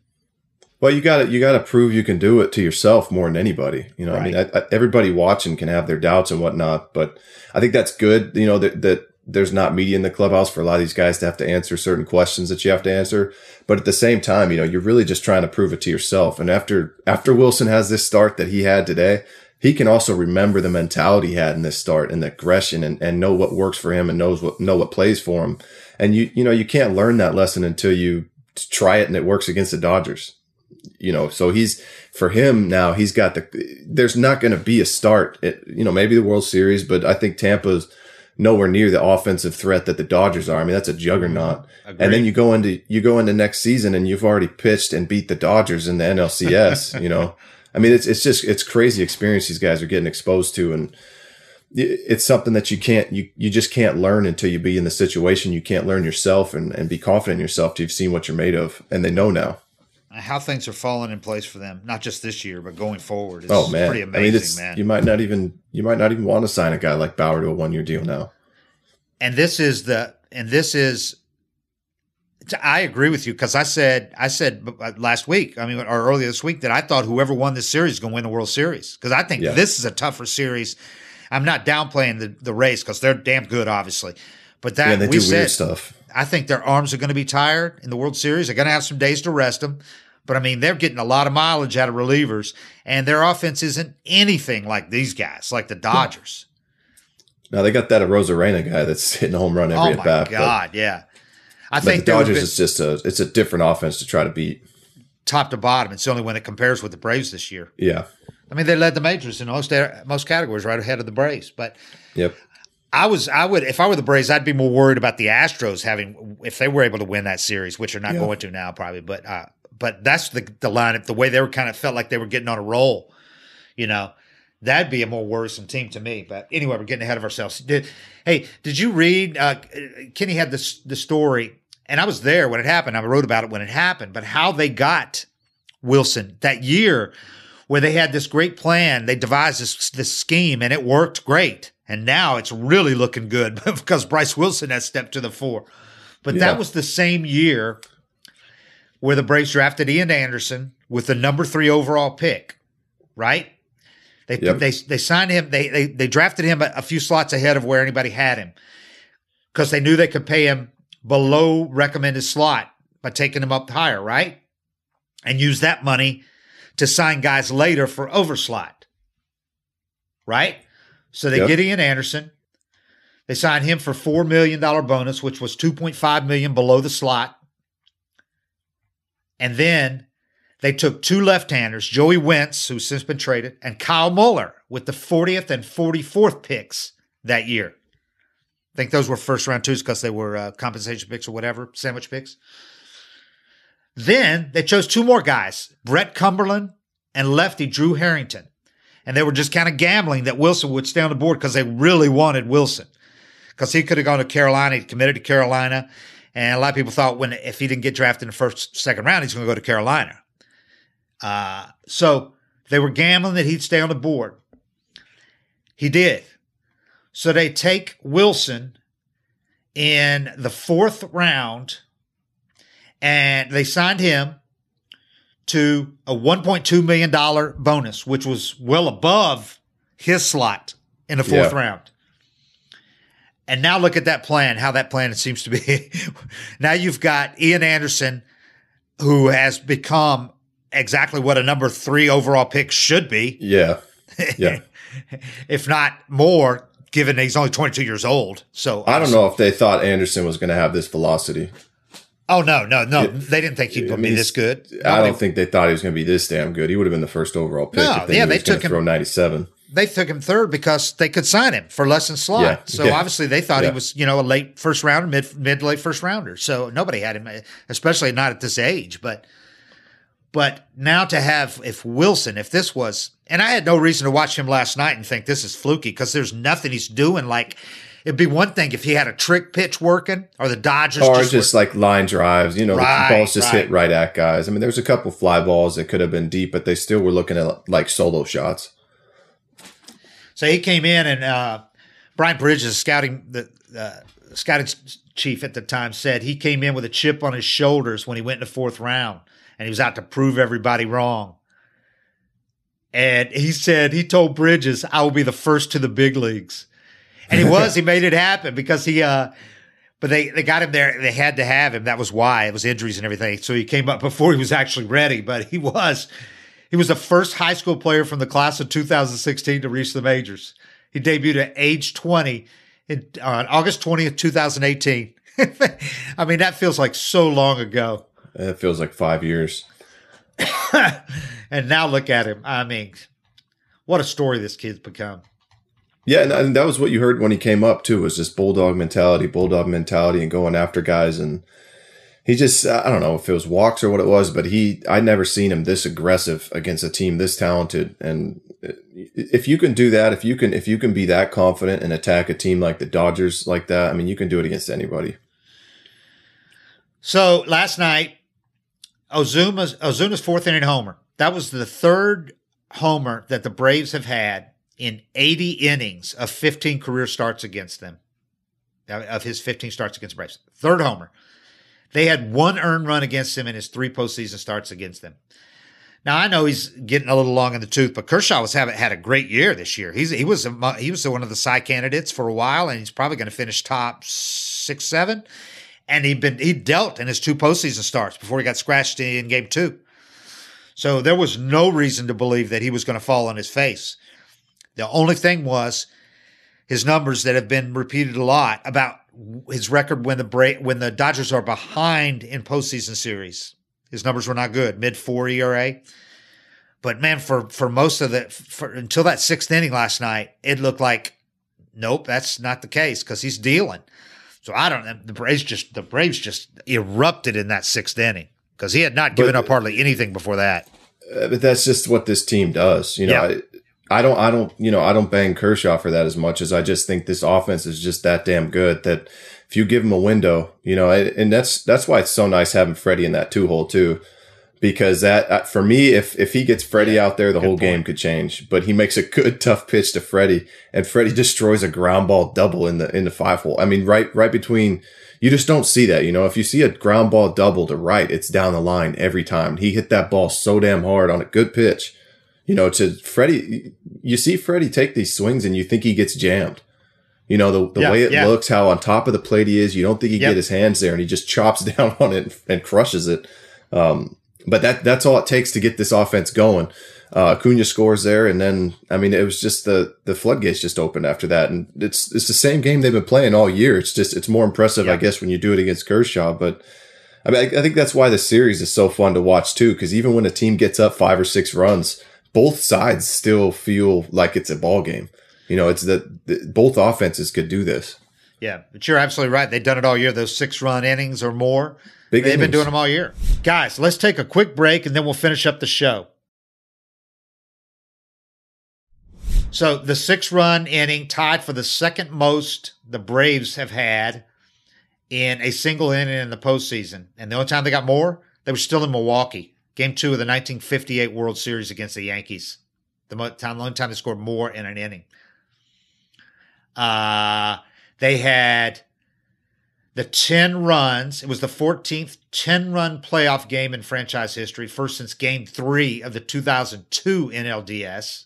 Well, you got to you got to prove you can do it to yourself more than anybody. You know, I mean, I, I, everybody watching can have their doubts and whatnot, but I think that's good. You know that that there's not media in the clubhouse for a lot of these guys to have to answer certain questions that you have to answer. But at the same time, you know, you're really just trying to prove it to yourself. And after after Wilson has this start that he had today, he can also remember the mentality he had in this start and the aggression and, and know what works for him and knows what know what plays for him. And you you know you can't learn that lesson until you try it and it works against the Dodgers you know, so he's for him now. He's got the. There's not going to be a start. You know, maybe the World Series, but I think Tampa's nowhere near the offensive threat that the Dodgers are. I mean, that's a juggernaut. And then you go into you go into next season and you've already pitched and beat the Dodgers in the NLCS. you know, I mean, it's it's just it's crazy experience these guys are getting exposed to, and it's something that you can't you you just can't learn until you be in the situation. You can't learn yourself and and be confident in yourself till you've seen what you're made of, and they know now. How things are falling in place for them, not just this year, but going forward. It's Oh man, pretty I mean, it's, man. you might not even you might not even want to sign a guy like Bauer to a one year deal now. and this is the and this is I agree with you because I said I said uh, last week, I mean, or earlier this week, that I thought whoever won this series is going to win the World Series because I think Yeah. this is a tougher series. I'm not downplaying the the Rays because they're damn good, obviously, but that Yeah, they we do said weird stuff. I think their arms are going to be tired in the World Series. They're going to have some days to rest them. But I mean, they're getting a lot of mileage out of relievers, and their offense isn't anything like these guys, like the Dodgers. Now they got that Arozarena guy that's hitting a home run every oh at my bat. God, yeah. I But, but think the Dodgers been is just a it's a different offense to try to beat. top to bottom. It's the only one that compares with the Braves this year. Yeah. I mean, they led the majors in most most categories, right ahead of the Braves. But Yep. I was, I would, if I were the Braves, I'd be more worried about the Astros having, if they were able to win that series, which they're not Yeah. going to now, probably. But, uh, but that's the the lineup. The way they were kind of felt like they were getting on a roll, you know, that'd be a more worrisome team to me. But anyway, we're getting ahead of ourselves. Did, hey, did you read? Uh, Kenny had this the story, and I was there when it happened. I wrote about it when it happened. But how they got Wilson that year, where they had this great plan, they devised this this scheme, and it worked great. And now it's really looking good because Bryce Wilson has stepped to the fore. But Yeah. that was the same year where the Braves drafted Ian Anderson with the number three overall pick, right? They Yep. they they signed him. They they they drafted him a, a few slots ahead of where anybody had him. because they knew they could pay him below recommended slot by taking him up higher, right? And use that money to sign guys later for overslot, right? So they Yep. get Ian Anderson. They signed him for four million dollar bonus, which was two point five million below the slot. And then they took two left-handers, Joey Wentz, who's since been traded, and Kyle Muller with the 40th and 44th picks that year. I think those were first round twos because they were uh, compensation picks or whatever, sandwich picks. Then they chose two more guys, Brett Cumberland and lefty Drew Harrington. And they were just kind of gambling that Wilson would stay on the board because they really wanted Wilson. Because he could have gone to Carolina, he committed to Carolina. And a lot of people thought when if he didn't get drafted in the first, second round, he's going to go to Carolina. Uh, so they were gambling that he'd stay on the board. He did. So they take Wilson in the fourth round and they signed him to a $1.2 million bonus, which was well above his slot in the fourth Yeah. round. And now look at that plan, how that plan seems to be. now you've got Ian Anderson, who has become exactly what a number three overall pick should be, Yeah. Yeah. if not more, given that he's only 22 years old. So I don't know if they thought Anderson was going to have this velocity. Oh no, no, no! They didn't think he'd I be this good. I Nobody- don't think they thought he was going to be this damn good. He would have been the first overall pick. No, if they yeah, they he was gonna took him- throw 97. they took him third because they could sign him for less than slot. Yeah, so yeah. obviously they thought he was, you know, a late first rounder, mid mid late first rounder. So nobody had him, especially not at this age. But but now to have if Wilson, if this was, and I had no reason to watch him last night and think this is fluky because there's nothing he's doing. Like it'd be one thing if he had a trick pitch working or the Dodgers Or just, just, like line drives, you know, Right, the balls just right. hit right at guys. I mean, there's a couple fly balls that could have been deep, but they still were looking at like solo shots. So he came in, and uh, Brian Bridges, scouting the uh, scouting chief at the time, said he came in with a chip on his shoulders when he went in the fourth round, and he was out to prove everybody wrong. And he said he told Bridges, "I will be the first to the big leagues," and he was. he made it happen because he. Uh, but they, they got him there. They had to have him. That was why it was injuries and everything. So he came up before he was actually ready. But he was. He was the first high school player from the class of 2016 to reach the majors. He debuted at age 20 in, on August 20th, 2018. I mean, that feels like so long ago. It feels like five years. And now look at him. I mean, what a story this kid's become. Yeah, and, and that was what you heard when he came up too. Was just bulldog mentality, bulldog mentality, and going after guys. And he just, I don't know if it was walks or what it was, but he, I'd never seen him this aggressive against a team this talented. And if you can do that, if you can, if you can be that confident and attack a team like the Dodgers like that, I mean, you can do it against anybody. So last night, Ozuna's Ozuna's fourth inning homer. That was the third homer that the Braves have had in 80 innings of 15 career starts against them. Of his 15 starts against the Braves, third homer. They had one earned run against him in his three postseason starts against them. Now I know he's getting a little long in the tooth, but Kershaw was having had a great year this year. He's he was a, he was one of the Cy candidates for a while, and he's probably going to finish top six, seven. And he been he dealt in his two postseason starts before he got scratched in game two. So there was no reason to believe that he was going to fall on his face. The only thing was his numbers that have been repeated a lot about his record when the when the Dodgers are behind in postseason series. His numbers were not good, mid four ERA. But man, for for most of the for, until that sixth inning last night, it looked like nope, that's not the case because he's dealing. So I don't know. The Braves just the Braves just erupted in that sixth inning because he had not given But- up hardly anything before that. Uh, but that's just what this team does. You know, Yeah. I, I don't, I don't, you know, I don't bang Kershaw for that as much as I just think this offense is just that damn good that if you give him a window, you know, and that's that's why it's so nice having Freddie in that two hole too, because that uh, for me, if if he gets Freddie out there, the whole game could change. But he makes a good tough pitch to Freddie, and Freddie destroys a ground ball double in the in the five hole. I mean, right right between. You just don't see that, you know. If you see a ground ball double to right, it's down the line every time. He hit that ball so damn hard on a good pitch. You know, to Freddie, you see Freddie take these swings and you think he gets jammed. You know, the, the Yeah, way it yeah. looks, how on top of the plate he is, you don't think he Yep. get his hands there and he just chops down on it and crushes it. Um, but that, that's all it takes to get this offense going. Uh, Acuna scores there. And then, I mean, it was just the, the floodgates just opened after that. And it's, it's the same game they've been playing all year. It's just, it's more impressive, I guess, when you do it against Kershaw. But I mean, I, I think that's why the series is so fun to watch too. Cause even when a team gets up five or six runs, both sides still feel like it's a ball game. You know, it's that both offenses could do this. Yeah, but you're absolutely right. They've done it all year. Those six run innings or more. Big They've been doing them all year. Guys, let's take a quick break and then we'll finish up the show. So the six run inning tied for the second most the Braves have had in a single inning in the postseason. And the only time they got more, they were still in Milwaukee. Game two of the 1958 World Series against the Yankees. The mo- time, the only time they scored more in an inning. Uh, they had the 10 runs. It was the 14th 10 run playoff game in franchise history, first since game three of the 2002 NLDS.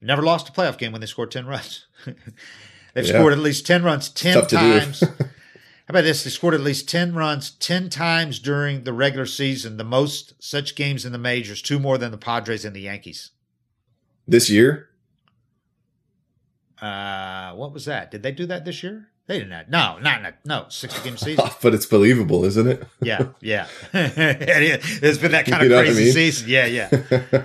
Never lost a playoff game when they scored 10 runs. They've Yeah. scored at least 10 runs 10 tough to do. times. How about this? They scored at least 10 runs 10 times during the regular season, the most such games in the majors, two more than the Padres and the Yankees. This year, Uh, what was that? Did they do that this year? They didn't. Have, no, not in a, no 60 game season. but it's believable, isn't it? Yeah, yeah. It's been that kind You of what I crazy mean? season. Yeah, yeah.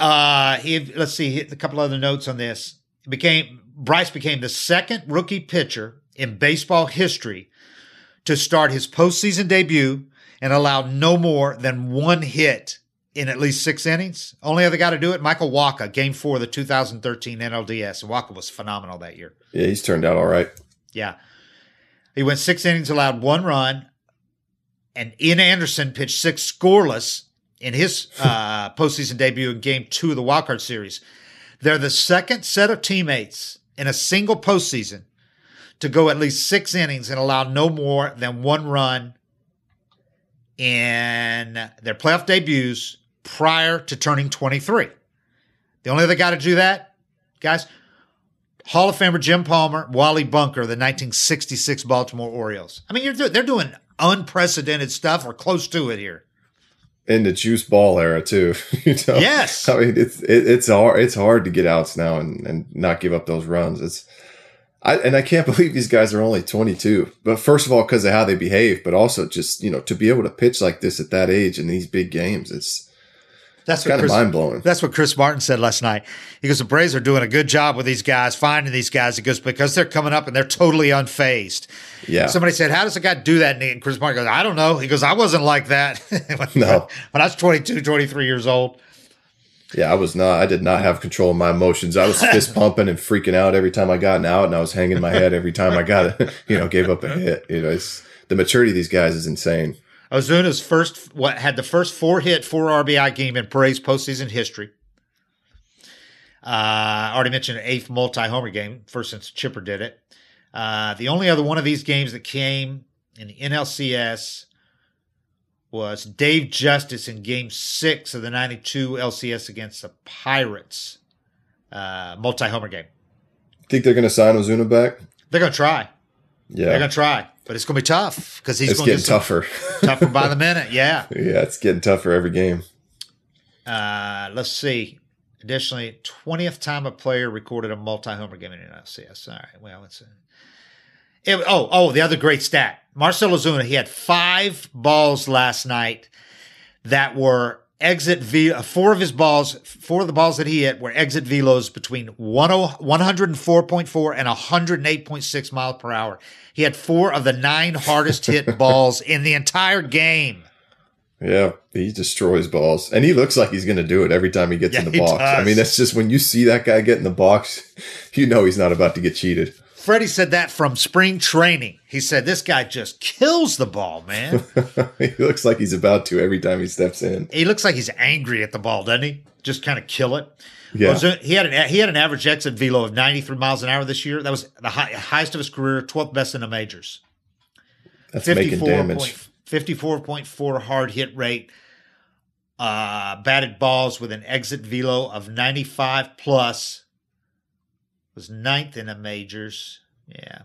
uh, he let's see a couple other notes on this. Became Bryce became the second rookie pitcher in baseball history to start his postseason debut and allow no more than one hit in at least six innings. Only other guy to do it, Michael Wacha, Game Four of the 2013 NLDS. And Waka was phenomenal that year. Yeah, he's turned out all right. Yeah. He went six innings, allowed one run, and Ian Anderson pitched six scoreless in his uh, postseason debut in game two of the wildcard series. They're the second set of teammates in a single postseason to go at least six innings and allow no more than one run in their playoff debuts prior to turning 23. The only other guy to do that, guys, Hall of Famer Jim Palmer, Wally Bunker, the 1966 Baltimore Orioles. I mean, do- they're doing unprecedented stuff or close to it here. In the juice ball era too. you know? Yes. I mean, it's it, it's hard it's hard to get outs now and, and not give up those runs. It's I and I can't believe these guys are only 22. But first of all, because of how they behave, but also just you know to be able to pitch like this at that age in these big games, it's That's kind of mind blowing. That's what Chris Martin said last night. He goes, the Braves are doing a good job with these guys, finding these guys. He goes, because they're coming up and they're totally unfazed. Yeah. Somebody said, how does a guy do that? And Chris Martin goes, I don't know. He goes, I wasn't like that. when, No. When I was 22, 23 years old. Yeah, I was not. I did not have control of my emotions. I was fist pumping and freaking out every time I got an out, and I was hanging my head every time I got it. You know, gave up a hit. You know, it's the maturity of these guys is insane. Ozuna's first what had the first four hit, four RBI game in Braves postseason history. Uh, I already mentioned an eighth multi homer game, first since Chipper did it. Uh, the only other one of these games that came in the NLCS was Dave Justice in Game Six of the '92 LCS against the Pirates, uh, multi homer game. Think they're going to sign Ozuna back? They're gonna try. Yeah, They're gonna try, but it's gonna be tough because he's it's going to getting tougher. tougher by the minute. Yeah. yeah, it's getting tougher every game. Uh, let's see. Additionally, 20th time a player recorded a multi-homer game in an LCS. All right. Well, it's it, oh oh the other great stat. Marcell Ozuna he had five balls last night that were exit v uh, four of his balls four of the balls that he hit were exit velos between 10 104.4 and 108.6 miles per hour. He had four of the nine hardest hit balls in the entire game. Yeah, he destroys balls, and he looks like he's going to do it every time he gets Yeah, in the he box. I mean, that's just when you see that guy get in the box, you know he's not about to get cheated. Freddie said that from spring training. He said this guy just kills the ball, man. he looks like he's about to every time he steps in. he looks like he's angry at the ball, doesn't he? Just kind of kill it. Yeah. Well, he had an he had an average exit velo of 93 miles an hour this year. That was the high, highest of his career, 12th best in the majors. That's making damage. point- 54.4 hard hit rate. Uh, batted balls with an exit velo of 95 plus Was ninth in the majors. Yeah.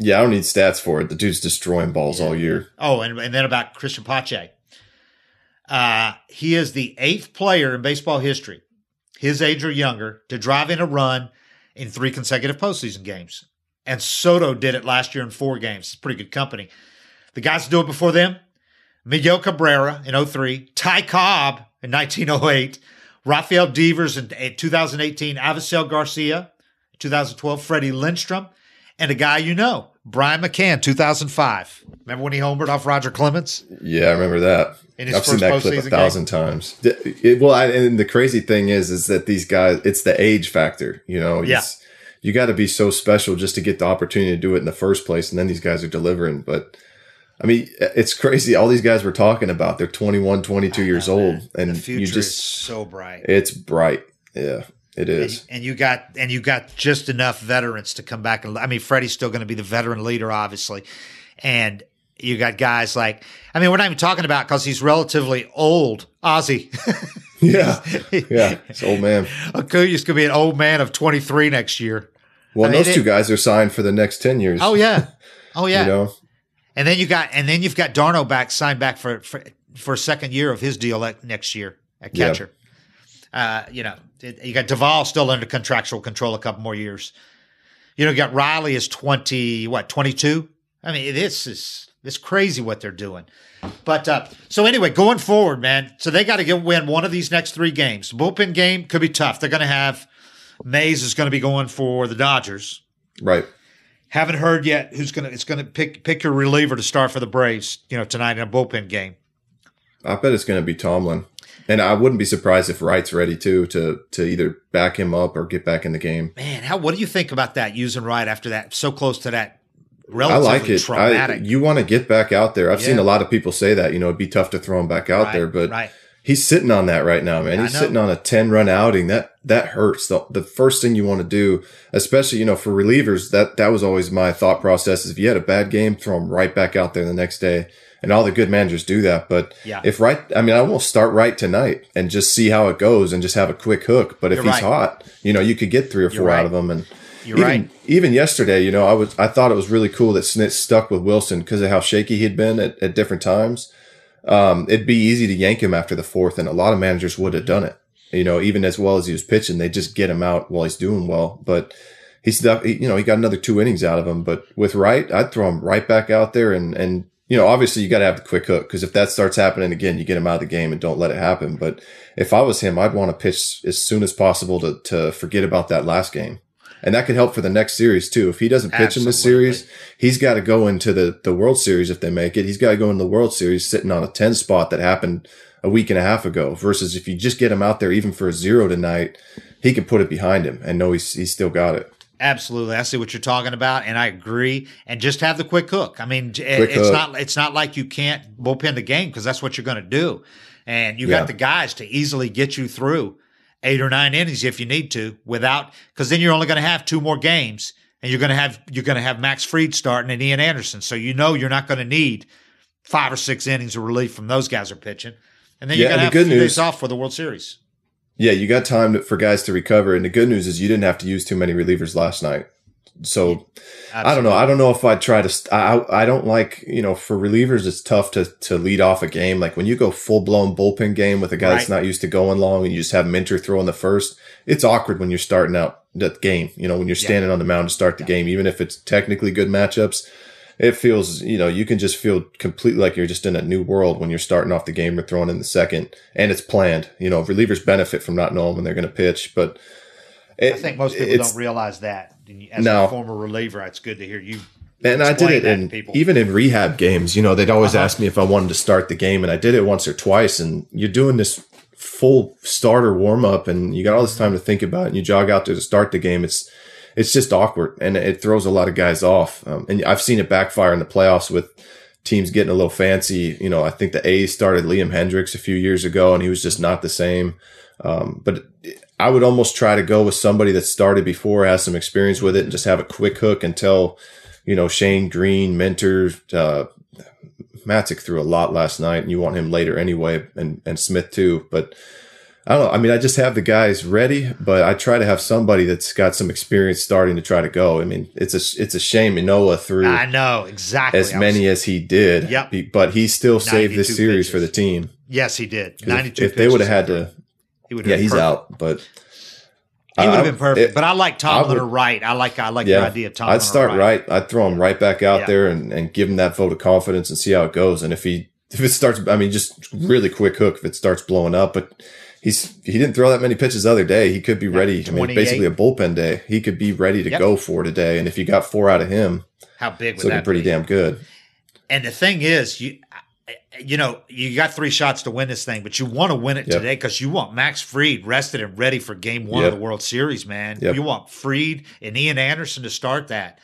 Yeah, I don't need stats for it. The dude's destroying balls Yeah. all year. Oh, and, and then about Christian Pache. Uh, he is the eighth player in baseball history, his age or younger, to drive in a run in three consecutive postseason games. And Soto did it last year in four games. It's pretty good company. The guys to do it before them Miguel Cabrera in 03, Ty Cobb in 1908, Rafael Devers in in 2018, Avisail Garcia 2012, Freddie Lindstrom, and a guy you know, Brian McCann 2005. Remember when he homered off Roger Clemens? Yeah, I remember that. I've seen that clip a thousand times. It- well, I, and the crazy thing is, is that these guys, it's the age factor. You know, Yeah. You got to be so special just to get the opportunity to do it in the first place, and then these guys are delivering. But I mean, it's crazy. All these guys we're talking about, they're 21, 22 years old, and The future you is just, so bright. it's bright. Yeah, it and, and you got and you got just enough veterans to come back and I mean Freddie's still going to be the veteran leader obviously and you got guys like I mean we're not even talking about cuz he's relatively old Ozzy yeah, yeah. It's old man. Acuña's going to be an old man of 23 next year Well, I mean, those it- two guys are signed for the next 10 years. oh yeah oh yeah You know, and then you got and then you've got d'Arnaud back signed back for for, for a second year of his deal next year at Yeah. catcher uh, you know, it- you got Duvall still under contractual control a couple more years. You know, you got Riley is 20, what, 22? I mean, this is, it's crazy what they're doing. But, uh, so anyway, going forward, man, so they got to win one of these next three games. The bullpen game could be tough. They're going to have, Mays is going to be going for the Dodgers. right. Haven't heard yet who's going to, it's going to pick, pick your reliever to start for the Braves, you know, tonight in a bullpen game. I bet it's going to be Tomlin. And I wouldn't be surprised if Wright's ready too to to either back him up or get back in the game. Man, how, what do you think about that using Wright after that? So close to that I like it. I, you want to get back out there. I've seen a lot of people say that. You know, it'd be tough to throw him back out Right, there, but right. he's sitting on that right now, man. Yeah, he's sitting on a ten run outing. That that hurts. The, the first thing you want to do, especially you know for relievers, that that was always my thought process. Is if you had a bad game, throw him right back out there the next day. And all the good managers do that. But Yeah. if right, I mean, I won't start right tonight and just see how it goes and just have a quick hook. But if You're he's right. hot, you know, you could get three or You're four right. out of him. And You're even, right. Even yesterday, you know, I was I thought it was really cool that Snit stuck with Wilson because of how shaky he'd been at, at different times. Um, it'd be easy to yank him after the fourth, and a lot of managers would have done it. You know, even as well as he was pitching, they just get him out while he's doing well. But he's stuck. You know, he got another two innings out of him. But with Wright, I'd throw him right back out there, and and you know, obviously you got to have the quick hook because if that starts happening again, you get him out of the game and don't let it happen. But if I was him, I'd want to pitch as soon as possible to to forget about that last game. And that could help for the next series too. If he doesn't pitch in this series, he's got to go into the, the World Series if they make it. He's got to go in the World Series sitting on a 10 spot that happened a week and a half ago versus if you just get him out there even for a zero tonight, he can put it behind him and know he's, he's still got it. Absolutely, I see what you're talking about, and I agree. And just have the quick hook. I mean, Quick it's hook. not it's not like you can't bullpen the game because that's what you're going to do, and you Yeah. got the guys to easily get you through eight or nine innings if you need to, without because then you're only going to have two more games, and you're going to have you're going to have Max Fried starting and Ian Anderson, so you know you're not going to need five or six innings of relief from those guys are pitching, and then you're going to have good few news- days off for the World Series. Yeah, you got time to, for guys to recover. And the good news is you didn't have to use too many relievers last night. So I don't know. I don't know if I'd try to. St- I I I don't like you know for relievers it's tough to to lead off a game like when you go full blown bullpen game with a guy that's not used to going long and you just have Minter throw in the first. It's awkward when you're starting out the game. You know when you're standing on the mound to start the game, even if it's technically good matchups. It feels, you know, you can just feel completely like you're just in a new world when you're starting off the game or throwing in the second, and it's planned. You know, relievers benefit from not knowing when they're going to pitch, but I think most people don't realize that. And As No. a former reliever, it's good to hear you. And I did it in people. even in rehab games. You know, they'd always Uh-huh. ask me if I wanted to start the game, and I did it once or twice. And you're doing this full starter warm up, and you got all this time to think about it. And you jog out there to start the game. It's it's just awkward, and it throws a lot of guys off. Um, and I've seen it backfire in the playoffs with teams getting a little fancy. You know, I think the A's started Liam Hendriks a few years ago, and he was just not the same. Um, but I would almost try to go with somebody that started before, has some experience with it, and just have a quick hook until, you know, Shane Greene, Minter, uh, threw a lot last night, and you want him later anyway, and and Smith too. But I don't know. I mean, I just have the guys ready, but I try to have somebody that's got some experience starting to try to go. I mean, it's a it's a shame Ynoa threw I know exactly as many as he did. Yep. He- but he still saved 92 this series for the team. Yes, he did. Ninety-two. If, if they would have had to, he would. yeah, he's out. But He would have been perfect. it- but I like Tomlin or Wright. I like. I like your idea of Tomlin. I'd start right. I'd throw him right back out Yeah. there and, and give him that vote of confidence and see how it goes. And if he if it starts, I mean, just really quick hook if it starts blowing up. But he's he didn't throw that many pitches the other day. He could be ready. I mean, basically a bullpen day. He could be ready to Yep. go for today. And if you got four out of him, How big it's would looking that pretty be? damn good. And the thing is, you you know, you got three shots to win this thing, but you want to win it Yep. today because you want Max Fried rested and ready for game one Yep. of the World Series, man. You want Fried and Ian Anderson to start that.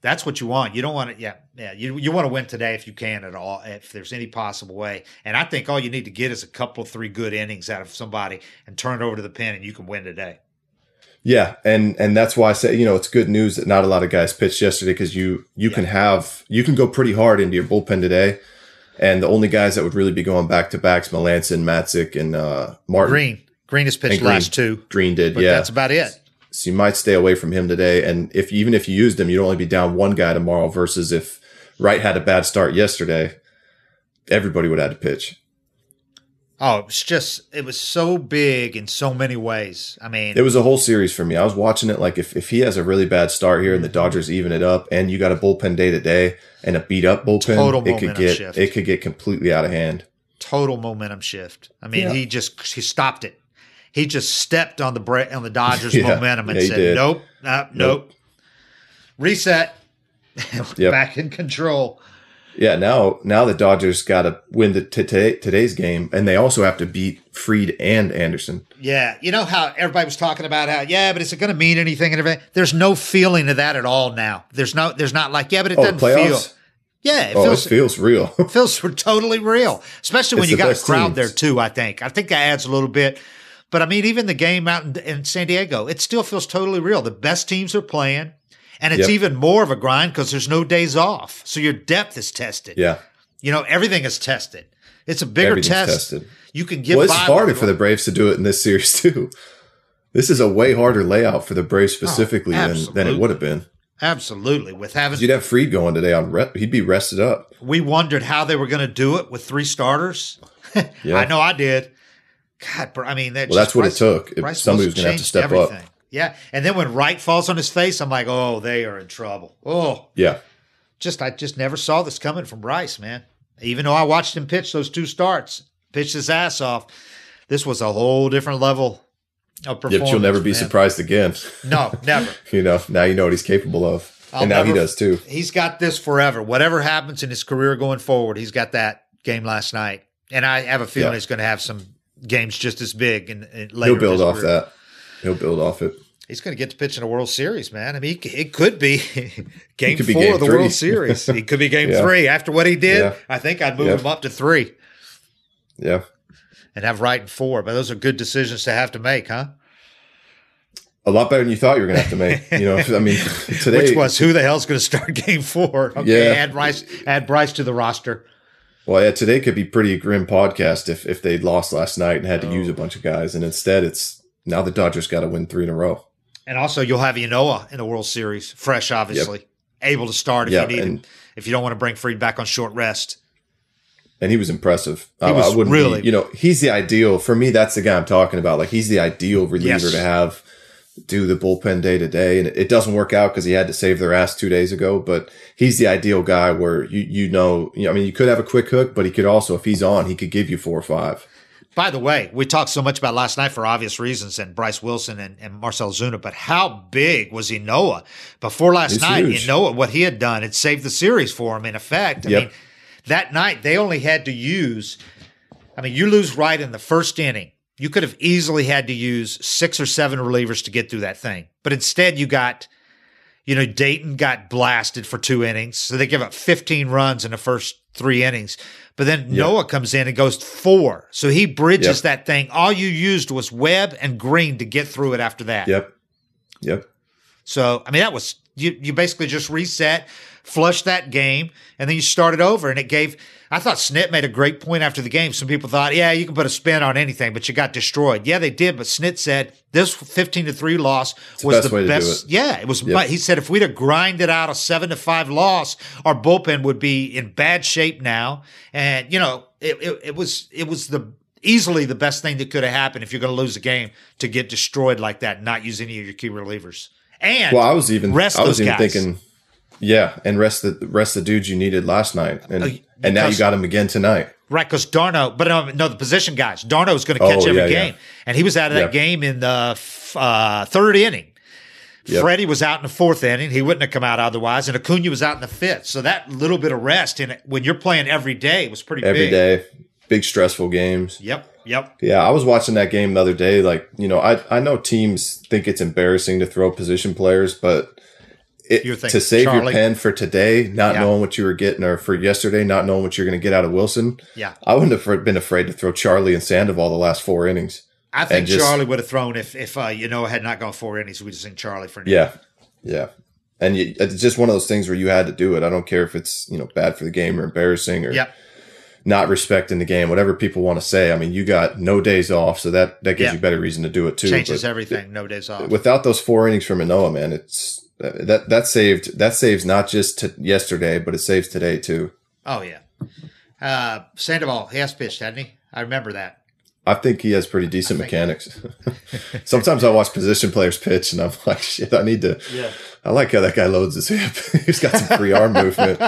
That's what you want. You don't want to, yeah, yeah. You you want to win today if you can at all, if there's any possible way. And I think all you need to get is a couple, three good innings out of somebody and turn it over to the pen, and you can win today. Yeah, and and that's why I say you know it's good news that not a lot of guys pitched yesterday because you you can have you can go pretty hard into your bullpen today, and the only guys that would really be going back to backs Melancon, Matzek, and uh, Martin Greene, Greene has pitched Greene. last two, Greene did, but yeah. that's about it. So you might stay away from him today. And if even if you used him, you'd only be down one guy tomorrow. Versus if Wright had a bad start yesterday, everybody would have to pitch. Oh, it was just it was so big in so many ways. I mean, It was a whole series for me. I was watching it like if, if he has a really bad start here and the Dodgers even it up, and you got a bullpen day today and a beat up bullpen, Total it could get shift. it could get completely out of hand. total momentum shift. I mean, Yeah. he just he stopped it. He just stepped on the on the Dodgers' Yeah. momentum and said, did. "Nope, uh, nope, Nope. reset." Yep. Back in control. Yeah, now now the Dodgers got to win the t- today, today's game, and they also have to beat Fried and Anderson. Yeah, you know how everybody was talking about how yeah, but is it going to mean anything and everything? There's no feeling of that at all now. There's no, there's not like yeah, but it Oh, doesn't feel. Yeah, it oh, feels it feels real. feels totally real, especially when It's you got a crowd teams. there too. I think I think that adds a little bit. But I mean, even the game out in, in San Diego, it still feels totally real. The best teams are playing, and it's Yep. even more of a grind because there's no days off, so your depth is tested. yeah, You know, everything is tested. It's a bigger test. tested. You can get well, it's harder for the Braves to do it in this series too. This is a way harder layout for the Braves oh, specifically than, than it Oh, would have been. Absolutely, with having You'd have Fried going today on re- he'd be rested up. we wondered how they were going to do it with three starters. Yeah. I know I did. God, I mean, that Well, that's what it took. If Bryce somebody was gonna have to step up. Yeah, and then when Wright falls on his face, I'm like, oh, they are in trouble. Oh, Yeah, just I just never saw this coming from Bryce, man. Even though I watched him pitch those two starts, pitch his ass off. This was a whole different level of yeah, performance. but you'll never be man. surprised again. No, never. you know, now you know what he's capable of, I'll and now he does too. He's got this forever. Whatever happens in his career going forward, he's got that game last night, and I have a feeling Yeah. he's going to have some games just as big and, and later. He'll build off career. that. He'll build off it. He's going to get to pitch in a World Series, man. I mean, he it could be game could be four game of the three. World Series. He could be game Yeah. three. After what he did, Yeah. I think I'd move Yeah. him up to three Yeah. and have right in four. But those are good decisions to have to make, huh? A lot better than you thought you were going to have to make. You know, I mean, today Which was who the hell's going to start game four? Okay, Yeah. add Bryce, add Bryce to the roster. Well, yeah, today could be pretty grim podcast if if they'd lost last night and had to Oh. use a oh. bunch of guys, and instead it's now the Dodgers got to win three in a row. And also, you'll have Ynoa in the World Series, fresh, obviously, able to start if Yeah, you need and- him. If you don't want to bring Fried back on short rest, And he was impressive. He I, was I wouldn't really- be, you know, he's the ideal for me. That's the guy I'm talking about. Like he's the ideal reliever Yes. to have do the bullpen day to day, and it, doesn't work out because he had to save their ass two days ago. But he's the ideal guy where you you know, you know, I mean, you could have a quick hook, but he could also, if he's on, he could give you four or five. By the way, we talked so much about last night for obvious reasons and Bryce Wilson and, and Marcell Ozuna, but how big was Ynoa before last He's night? huge. Ynoa, what he had done, it saved the series for him in effect. I Yep. mean, that night they only had to use, I mean, you lose right in the first inning. You could have easily had to use six or seven relievers to get through that thing. But instead, you got, you know, Dayton got blasted for two innings. So they give up 15 runs in the first three innings. But then Ynoa comes in and goes four. So he bridges Yep. that thing. All you used was Webb and Greene to get through it after that. Yep, yep. So, I mean, that was you you basically just reset, flushed that game, and then you started over. And it gave. I thought Snit made a great point after the game. Some people thought, yeah, you can put a spin on anything, but you got destroyed. Yeah, they did. But Snit said this fifteen to three loss was best the to do best. it. Yeah, it was. Yep. He said if we'd have grinded out a seven to five loss, our bullpen would be in bad shape now. And you know, it, it, it was it was the easily the best thing that could have happened if you're going to lose a game to get destroyed like that and not use any of your key relievers. And Well, I was even rest I was even guys. thinking, yeah, and rest the rest the dudes you needed last night, and Uh, and now you got him again tonight. Right, because d'Arnaud, but no, no, the position guys. d'Arnaud was going to catch Oh, every yeah, yeah. game, and he was out of that Yeah. game in the f- uh, third inning. Yep. Freddie was out in the fourth inning; he wouldn't have come out otherwise, and Acuna was out in the fifth. So that little bit of rest in it when you're playing every day was pretty Every big. day, big stressful games. Yep, yep. Yeah, I was watching that game the other day. Like, you know, I I know teams think it's embarrassing to throw position players, but it, thinking, to save Charlie? your pen for today, not Yeah. knowing what you were getting, or for yesterday, not knowing what you're going to get out of Wilson. Yeah. I wouldn't have been afraid to throw Charlie and Sandoval the last four innings. I think just- Charlie would have thrown if if uh, you know had not gone four innings. We'd have seen Charlie for Yeah, yeah, and you, it's just one of those things where you had to do it. I don't care if it's you know bad for the game or embarrassing or Yep. Not respecting the game, whatever people want to say. I mean, you got no days off, so that that gives Yeah. you better reason to do it too. changes But everything. No days off. Without those four innings from Ynoa, man, it's that that saved that saves not just to yesterday, but it saves today too. oh yeah. Uh, Sandoval, he has pitched, hadn't he? I remember that. I think he has pretty decent mechanics. Sometimes I watch position players pitch, and I'm like, shit, I need to. Yeah. I like how that guy loads his hip. he's got some free arm movement.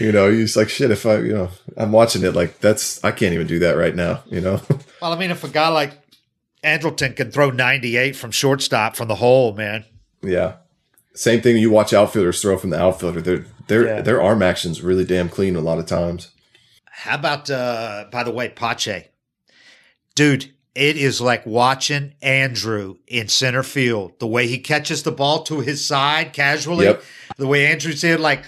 you know, he's like, shit. If I, you know, I'm watching it like that's. I can't even do that right now. You know. Well, I mean, if a guy like Andrelton can throw 98 from shortstop from the hole, man. yeah. Same thing. You watch outfielders throw from the outfielder. Their their Yeah. their arm action's really damn clean a lot of times. How about, uh, by the way, Pache? Dude, it is like watching Andrew in center field. The way he catches the ball to his side casually. Yep. The way Andrew said, like,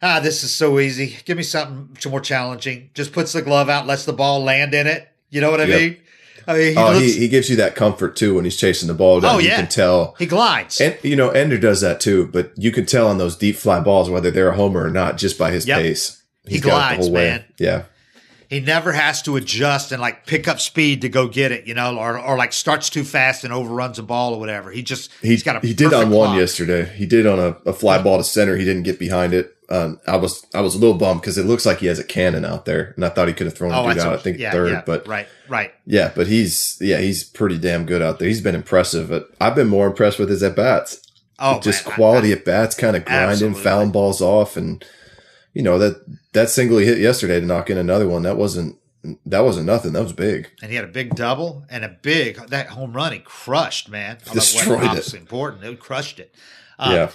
ah, this is so easy. Give me something more challenging. Just puts the glove out, lets the ball land in it. You know what I Yep. mean? I mean, he, oh, looks, he, he, gives you that comfort too when he's chasing the ball down. Oh, You can tell. He glides. And you know, Ender does that too, but you can tell on those deep fly balls whether they're a homer or not just by his Yep. pace. He He's got it glides, man. Yeah. he never has to adjust and like pick up speed to go get it, you know, or, or like starts too fast and overruns a ball or whatever. He just He, he's got a he did on one clock. yesterday. He did on a, a fly ball to center. He didn't get behind it. Um, I was I was a little bummed because it looks like he has a cannon out there, and I thought he could have thrown Oh, a dude out. I think yeah, third, yeah, but right, right. yeah, but he's yeah he's pretty damn good out there. He's been impressive. But I've been more impressed with his at bats. Oh, just man, quality at bats, kind of grinding, Absolutely. fouling balls off, and you know that that single he hit yesterday to knock in another one that wasn't that wasn't nothing. That was big. and he had a big double and a big that home run. He crushed, man. Wasn't Destroyed it. important. It crushed it. Uh, yeah,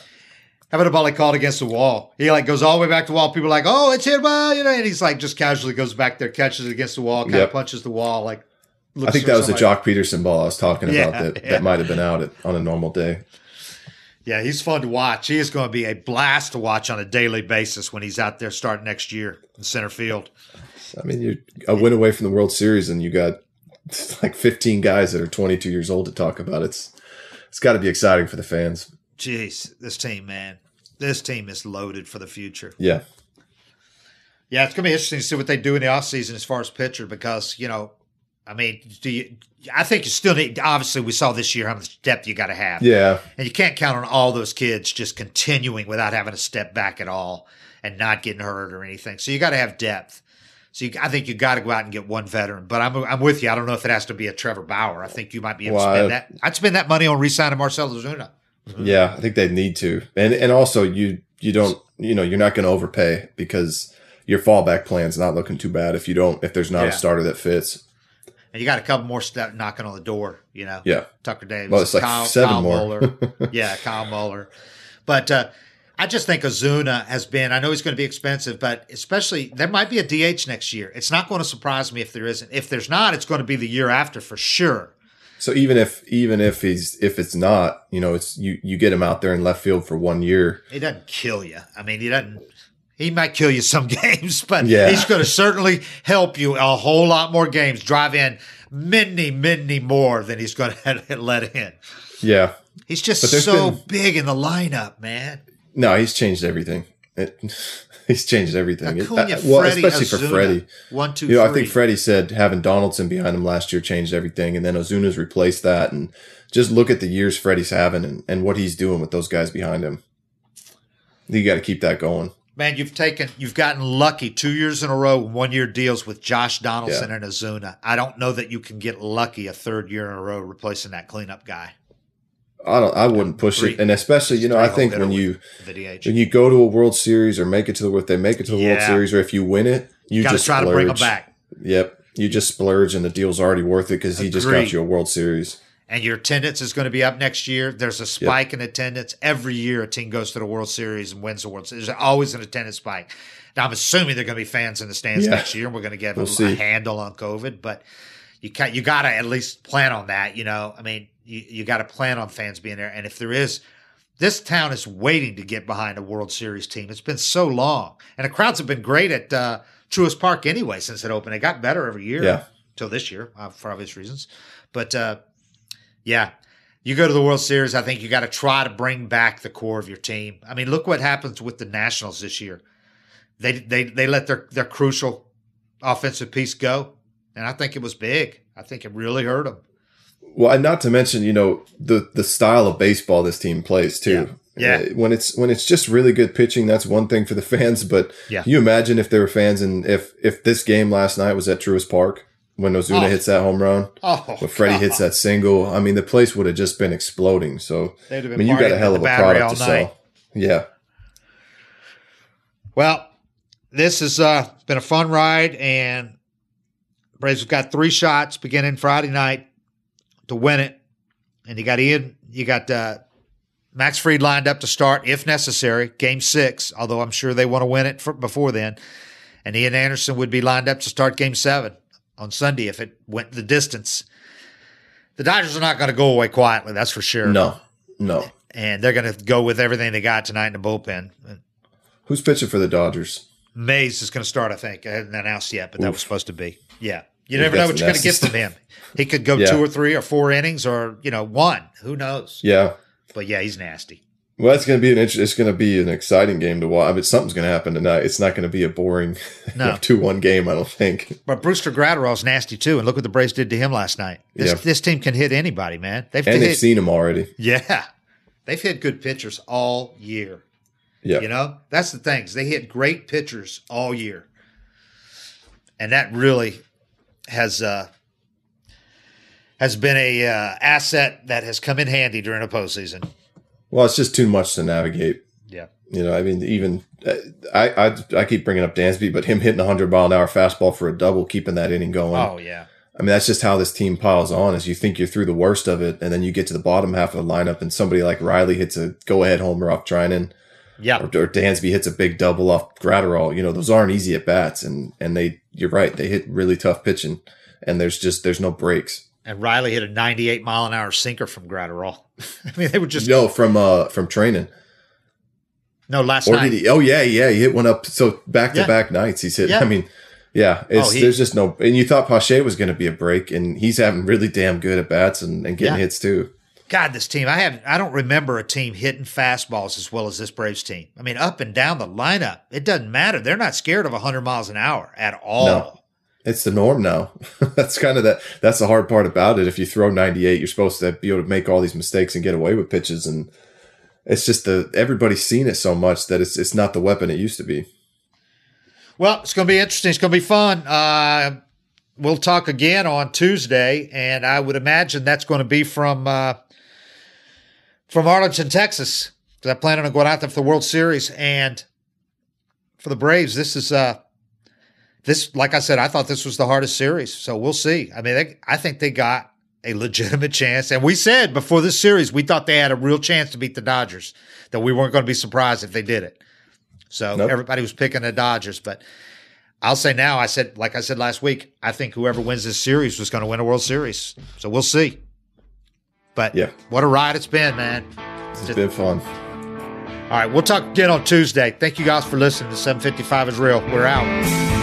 How about a ball he called against the wall? He like goes all the way back to the wall. People are like, oh, it's hit, well, you know, and he's like just casually goes back there, catches it against the wall, kind Yep. of punches the wall, like. I think that was somebody- Joc Pederson ball I was talking Yeah, about. That yeah. that might have been out at, on a normal day. Yeah, he's fun to watch. He is going to be a blast to watch on a daily basis when he's out there starting next year in center field. I mean, you're a win away from the World Series, and you got like 15 guys that are 22 years old to talk about. It's it's got to be exciting for the fans. Jeez, this team, man, this team is loaded for the future. Yeah, Yeah, it's going to be interesting to see what they do in the offseason as far as pitcher because, you know, I mean, do you, I think you still need, obviously, we saw this year how much depth you got to have. yeah. And you can't count on all those kids just continuing without having to step back at all and not getting hurt or anything. So you got to have depth. So you, I think you got to go out and get one veteran. But I'm I'm with you. I don't know if it has to be a Trevor Bauer. I think you might be able to spend I- that. I'd spend that money on re-signing Marcell Ozuna. Mm-hmm. Yeah, I think they need to, and and also you you don't you know you're not going to overpay because your fallback plan's not looking too bad if you don't if there's not Yeah. a starter that fits. And you got a couple more step knocking on the door. You know. Yeah, Tucker Davis. Well, it's like Kyle, seven Kyle more. Muller. yeah, Kyle Muller. But uh, I just think Ozuna has been. I know he's going to be expensive, but especially there might be a DH next year. It's not going to surprise me if there isn't. If there's not, it's going to be the year after for sure. so even if even if he's if it's not, you know, it's you you get him out there in left field for one year. He doesn't kill you. I mean, he doesn't. He might kill you some games, but Yeah. he's going to certainly help you a whole lot more games. Drive in many, many more than he's going to let in. Yeah. He's just so been- big in the lineup, man. No, he's changed everything. It, he's changed everything. It- Acuna, uh, well, Freddie, especially for Ozuna. Freddie. One, two, You know, I think Freddie said having Donaldson behind him last year changed everything, and then Ozuna's replaced that. And just look at the years Freddie's having and, and what he's doing with those guys behind him. You got to keep that going. Man, you've taken, you've gotten lucky two years in a row, one year deals with Josh Donaldson Yeah. and Ozuna. I don't know that you can get lucky a third year in a row replacing that cleanup guy. I don't. I wouldn't push Three- it, and especially you know, I think when you when you go to a World Series or make it to the if they make it to the World Series or if you win it, you to just try to bring him back. Yep, you just splurge, and the deal's already worth it because he just got you a World Series. And your attendance is going to be up next year. There's a spike in attendance every year. A team goes to the World Series and wins the World Series. There's always an attendance spike. Now I'm assuming there are going to be fans in the stands Yeah. next year, and we're going to get We'll a, a handle on COVID. But you ca you got to at least plan on that. You know, I mean, you you got to plan on fans being there. And if there is, this town is waiting to get behind a World Series team. It's been so long, and the crowds have been great at uh, Truist Park anyway since it opened. It got better every year. Yeah. Till this year, uh, for obvious reasons. But uh, yeah, you go to the World Series. I think you got to try to bring back the core of your team. I mean, look what happens with the Nationals this year. They they they let their their crucial offensive piece go, and I think it was big. I think it really hurt them. Well, and not to mention, you know, the the style of baseball this team plays too. Yeah. Yeah. Uh, when it's when it's just really good pitching, that's one thing for the fans. But Yeah. you imagine if there were fans and if if this game last night was at Truist Park when Ozuna Oh. hits that home run, Oh, when Freddie hits that single, I mean, the place would have just been exploding. So, They'd have been I mean, you got a hell of a product to night. sell. Yeah. Well, this has uh, been a fun ride, and Braves have got three shots beginning Friday night to win it. And you got Ian, you got uh, Max Fried lined up to start if necessary, game six, although I'm sure they want to win it for, before then. And Ian Anderson would be lined up to start game seven on Sunday if it went the distance. The Dodgers are not going to go away quietly, that's for sure. No, no. And they're going to go with everything they got tonight in the bullpen. Who's pitching for the Dodgers? Mays is going to start, I think. I hadn't announced yet, but that was supposed to be. Yeah. You never know what you're going to get from him. He could go Yeah. two or three or four innings or, you know, one. Who knows? Yeah. But yeah, he's nasty. Well, it's going to be an it's going to be an exciting game to watch. I mean, something's going to happen tonight. It's not going to be a boring No. two one game. I don't think. But Brusdar Graterol's nasty too. And look what the Braves did to him last night. This, Yeah. this team can hit anybody, man. They've And hit, they've seen him already. Yeah. They've hit good pitchers all year. Yeah. You know, that's the things. They hit great pitchers all year. And that really has uh has been a uh, asset that has come in handy during a postseason. Well, it's just too much to navigate. Yeah. You know, I mean, even I I, I keep bringing up Dansby, but him hitting a hundred mile an hour fastball for a double, keeping that inning going. Oh yeah. I mean, that's just how this team piles on. Is you think you're through the worst of it, and then you get to the bottom half of the lineup, and somebody like Riley hits a go ahead homer off Treinen, Yeah. or, or Dansby hits a big double off Graterol. You know, those aren't easy at bats, and and they you're right, they hit really tough pitching, and there's just there's no breaks. And Riley hit a 98 mile an hour sinker from Graterol. I mean, they were just No, from uh from Treinen. no last Or night. did he? Oh yeah, yeah. He hit one up. So back to back nights he's hit. Yeah. I mean, yeah. It's Oh, he- there's just no. And you thought Pache was going to be a break, and he's having really damn good at bats and, and getting Yeah. hits too. God, this team. I have I don't remember a team hitting fastballs as well as this Braves team. I mean, up and down the lineup, it doesn't matter. They're not scared of 100 miles an hour at all. No. It's the norm now. that's kind of that. That's the hard part about it. If you throw 98, you're supposed to be able to make all these mistakes and get away with pitches, and it's just the everybody's seen it so much that it's it's not the weapon it used to be. Well, it's going to be interesting. It's going to be fun. Uh, we'll talk again on Tuesday, and I would imagine that's going to be from uh, from Arlington, Texas, because I plan on going out there for the World Series and for the Braves. This is uh, this, like I said, I thought this was the hardest series, so we'll see. I mean, they, I think they got a legitimate chance, and we said before this series we thought they had a real chance to beat the Dodgers. That we weren't going to be surprised if they did it. So Nope. everybody was picking the Dodgers, but I'll say now, I said, like I said last week, I think whoever wins this series was going to win a World Series. So we'll see. But Yeah. what a ride it's been, man. It's been fun. All right, we'll talk again on Tuesday. Thank you guys for listening to 755 is real. We're out.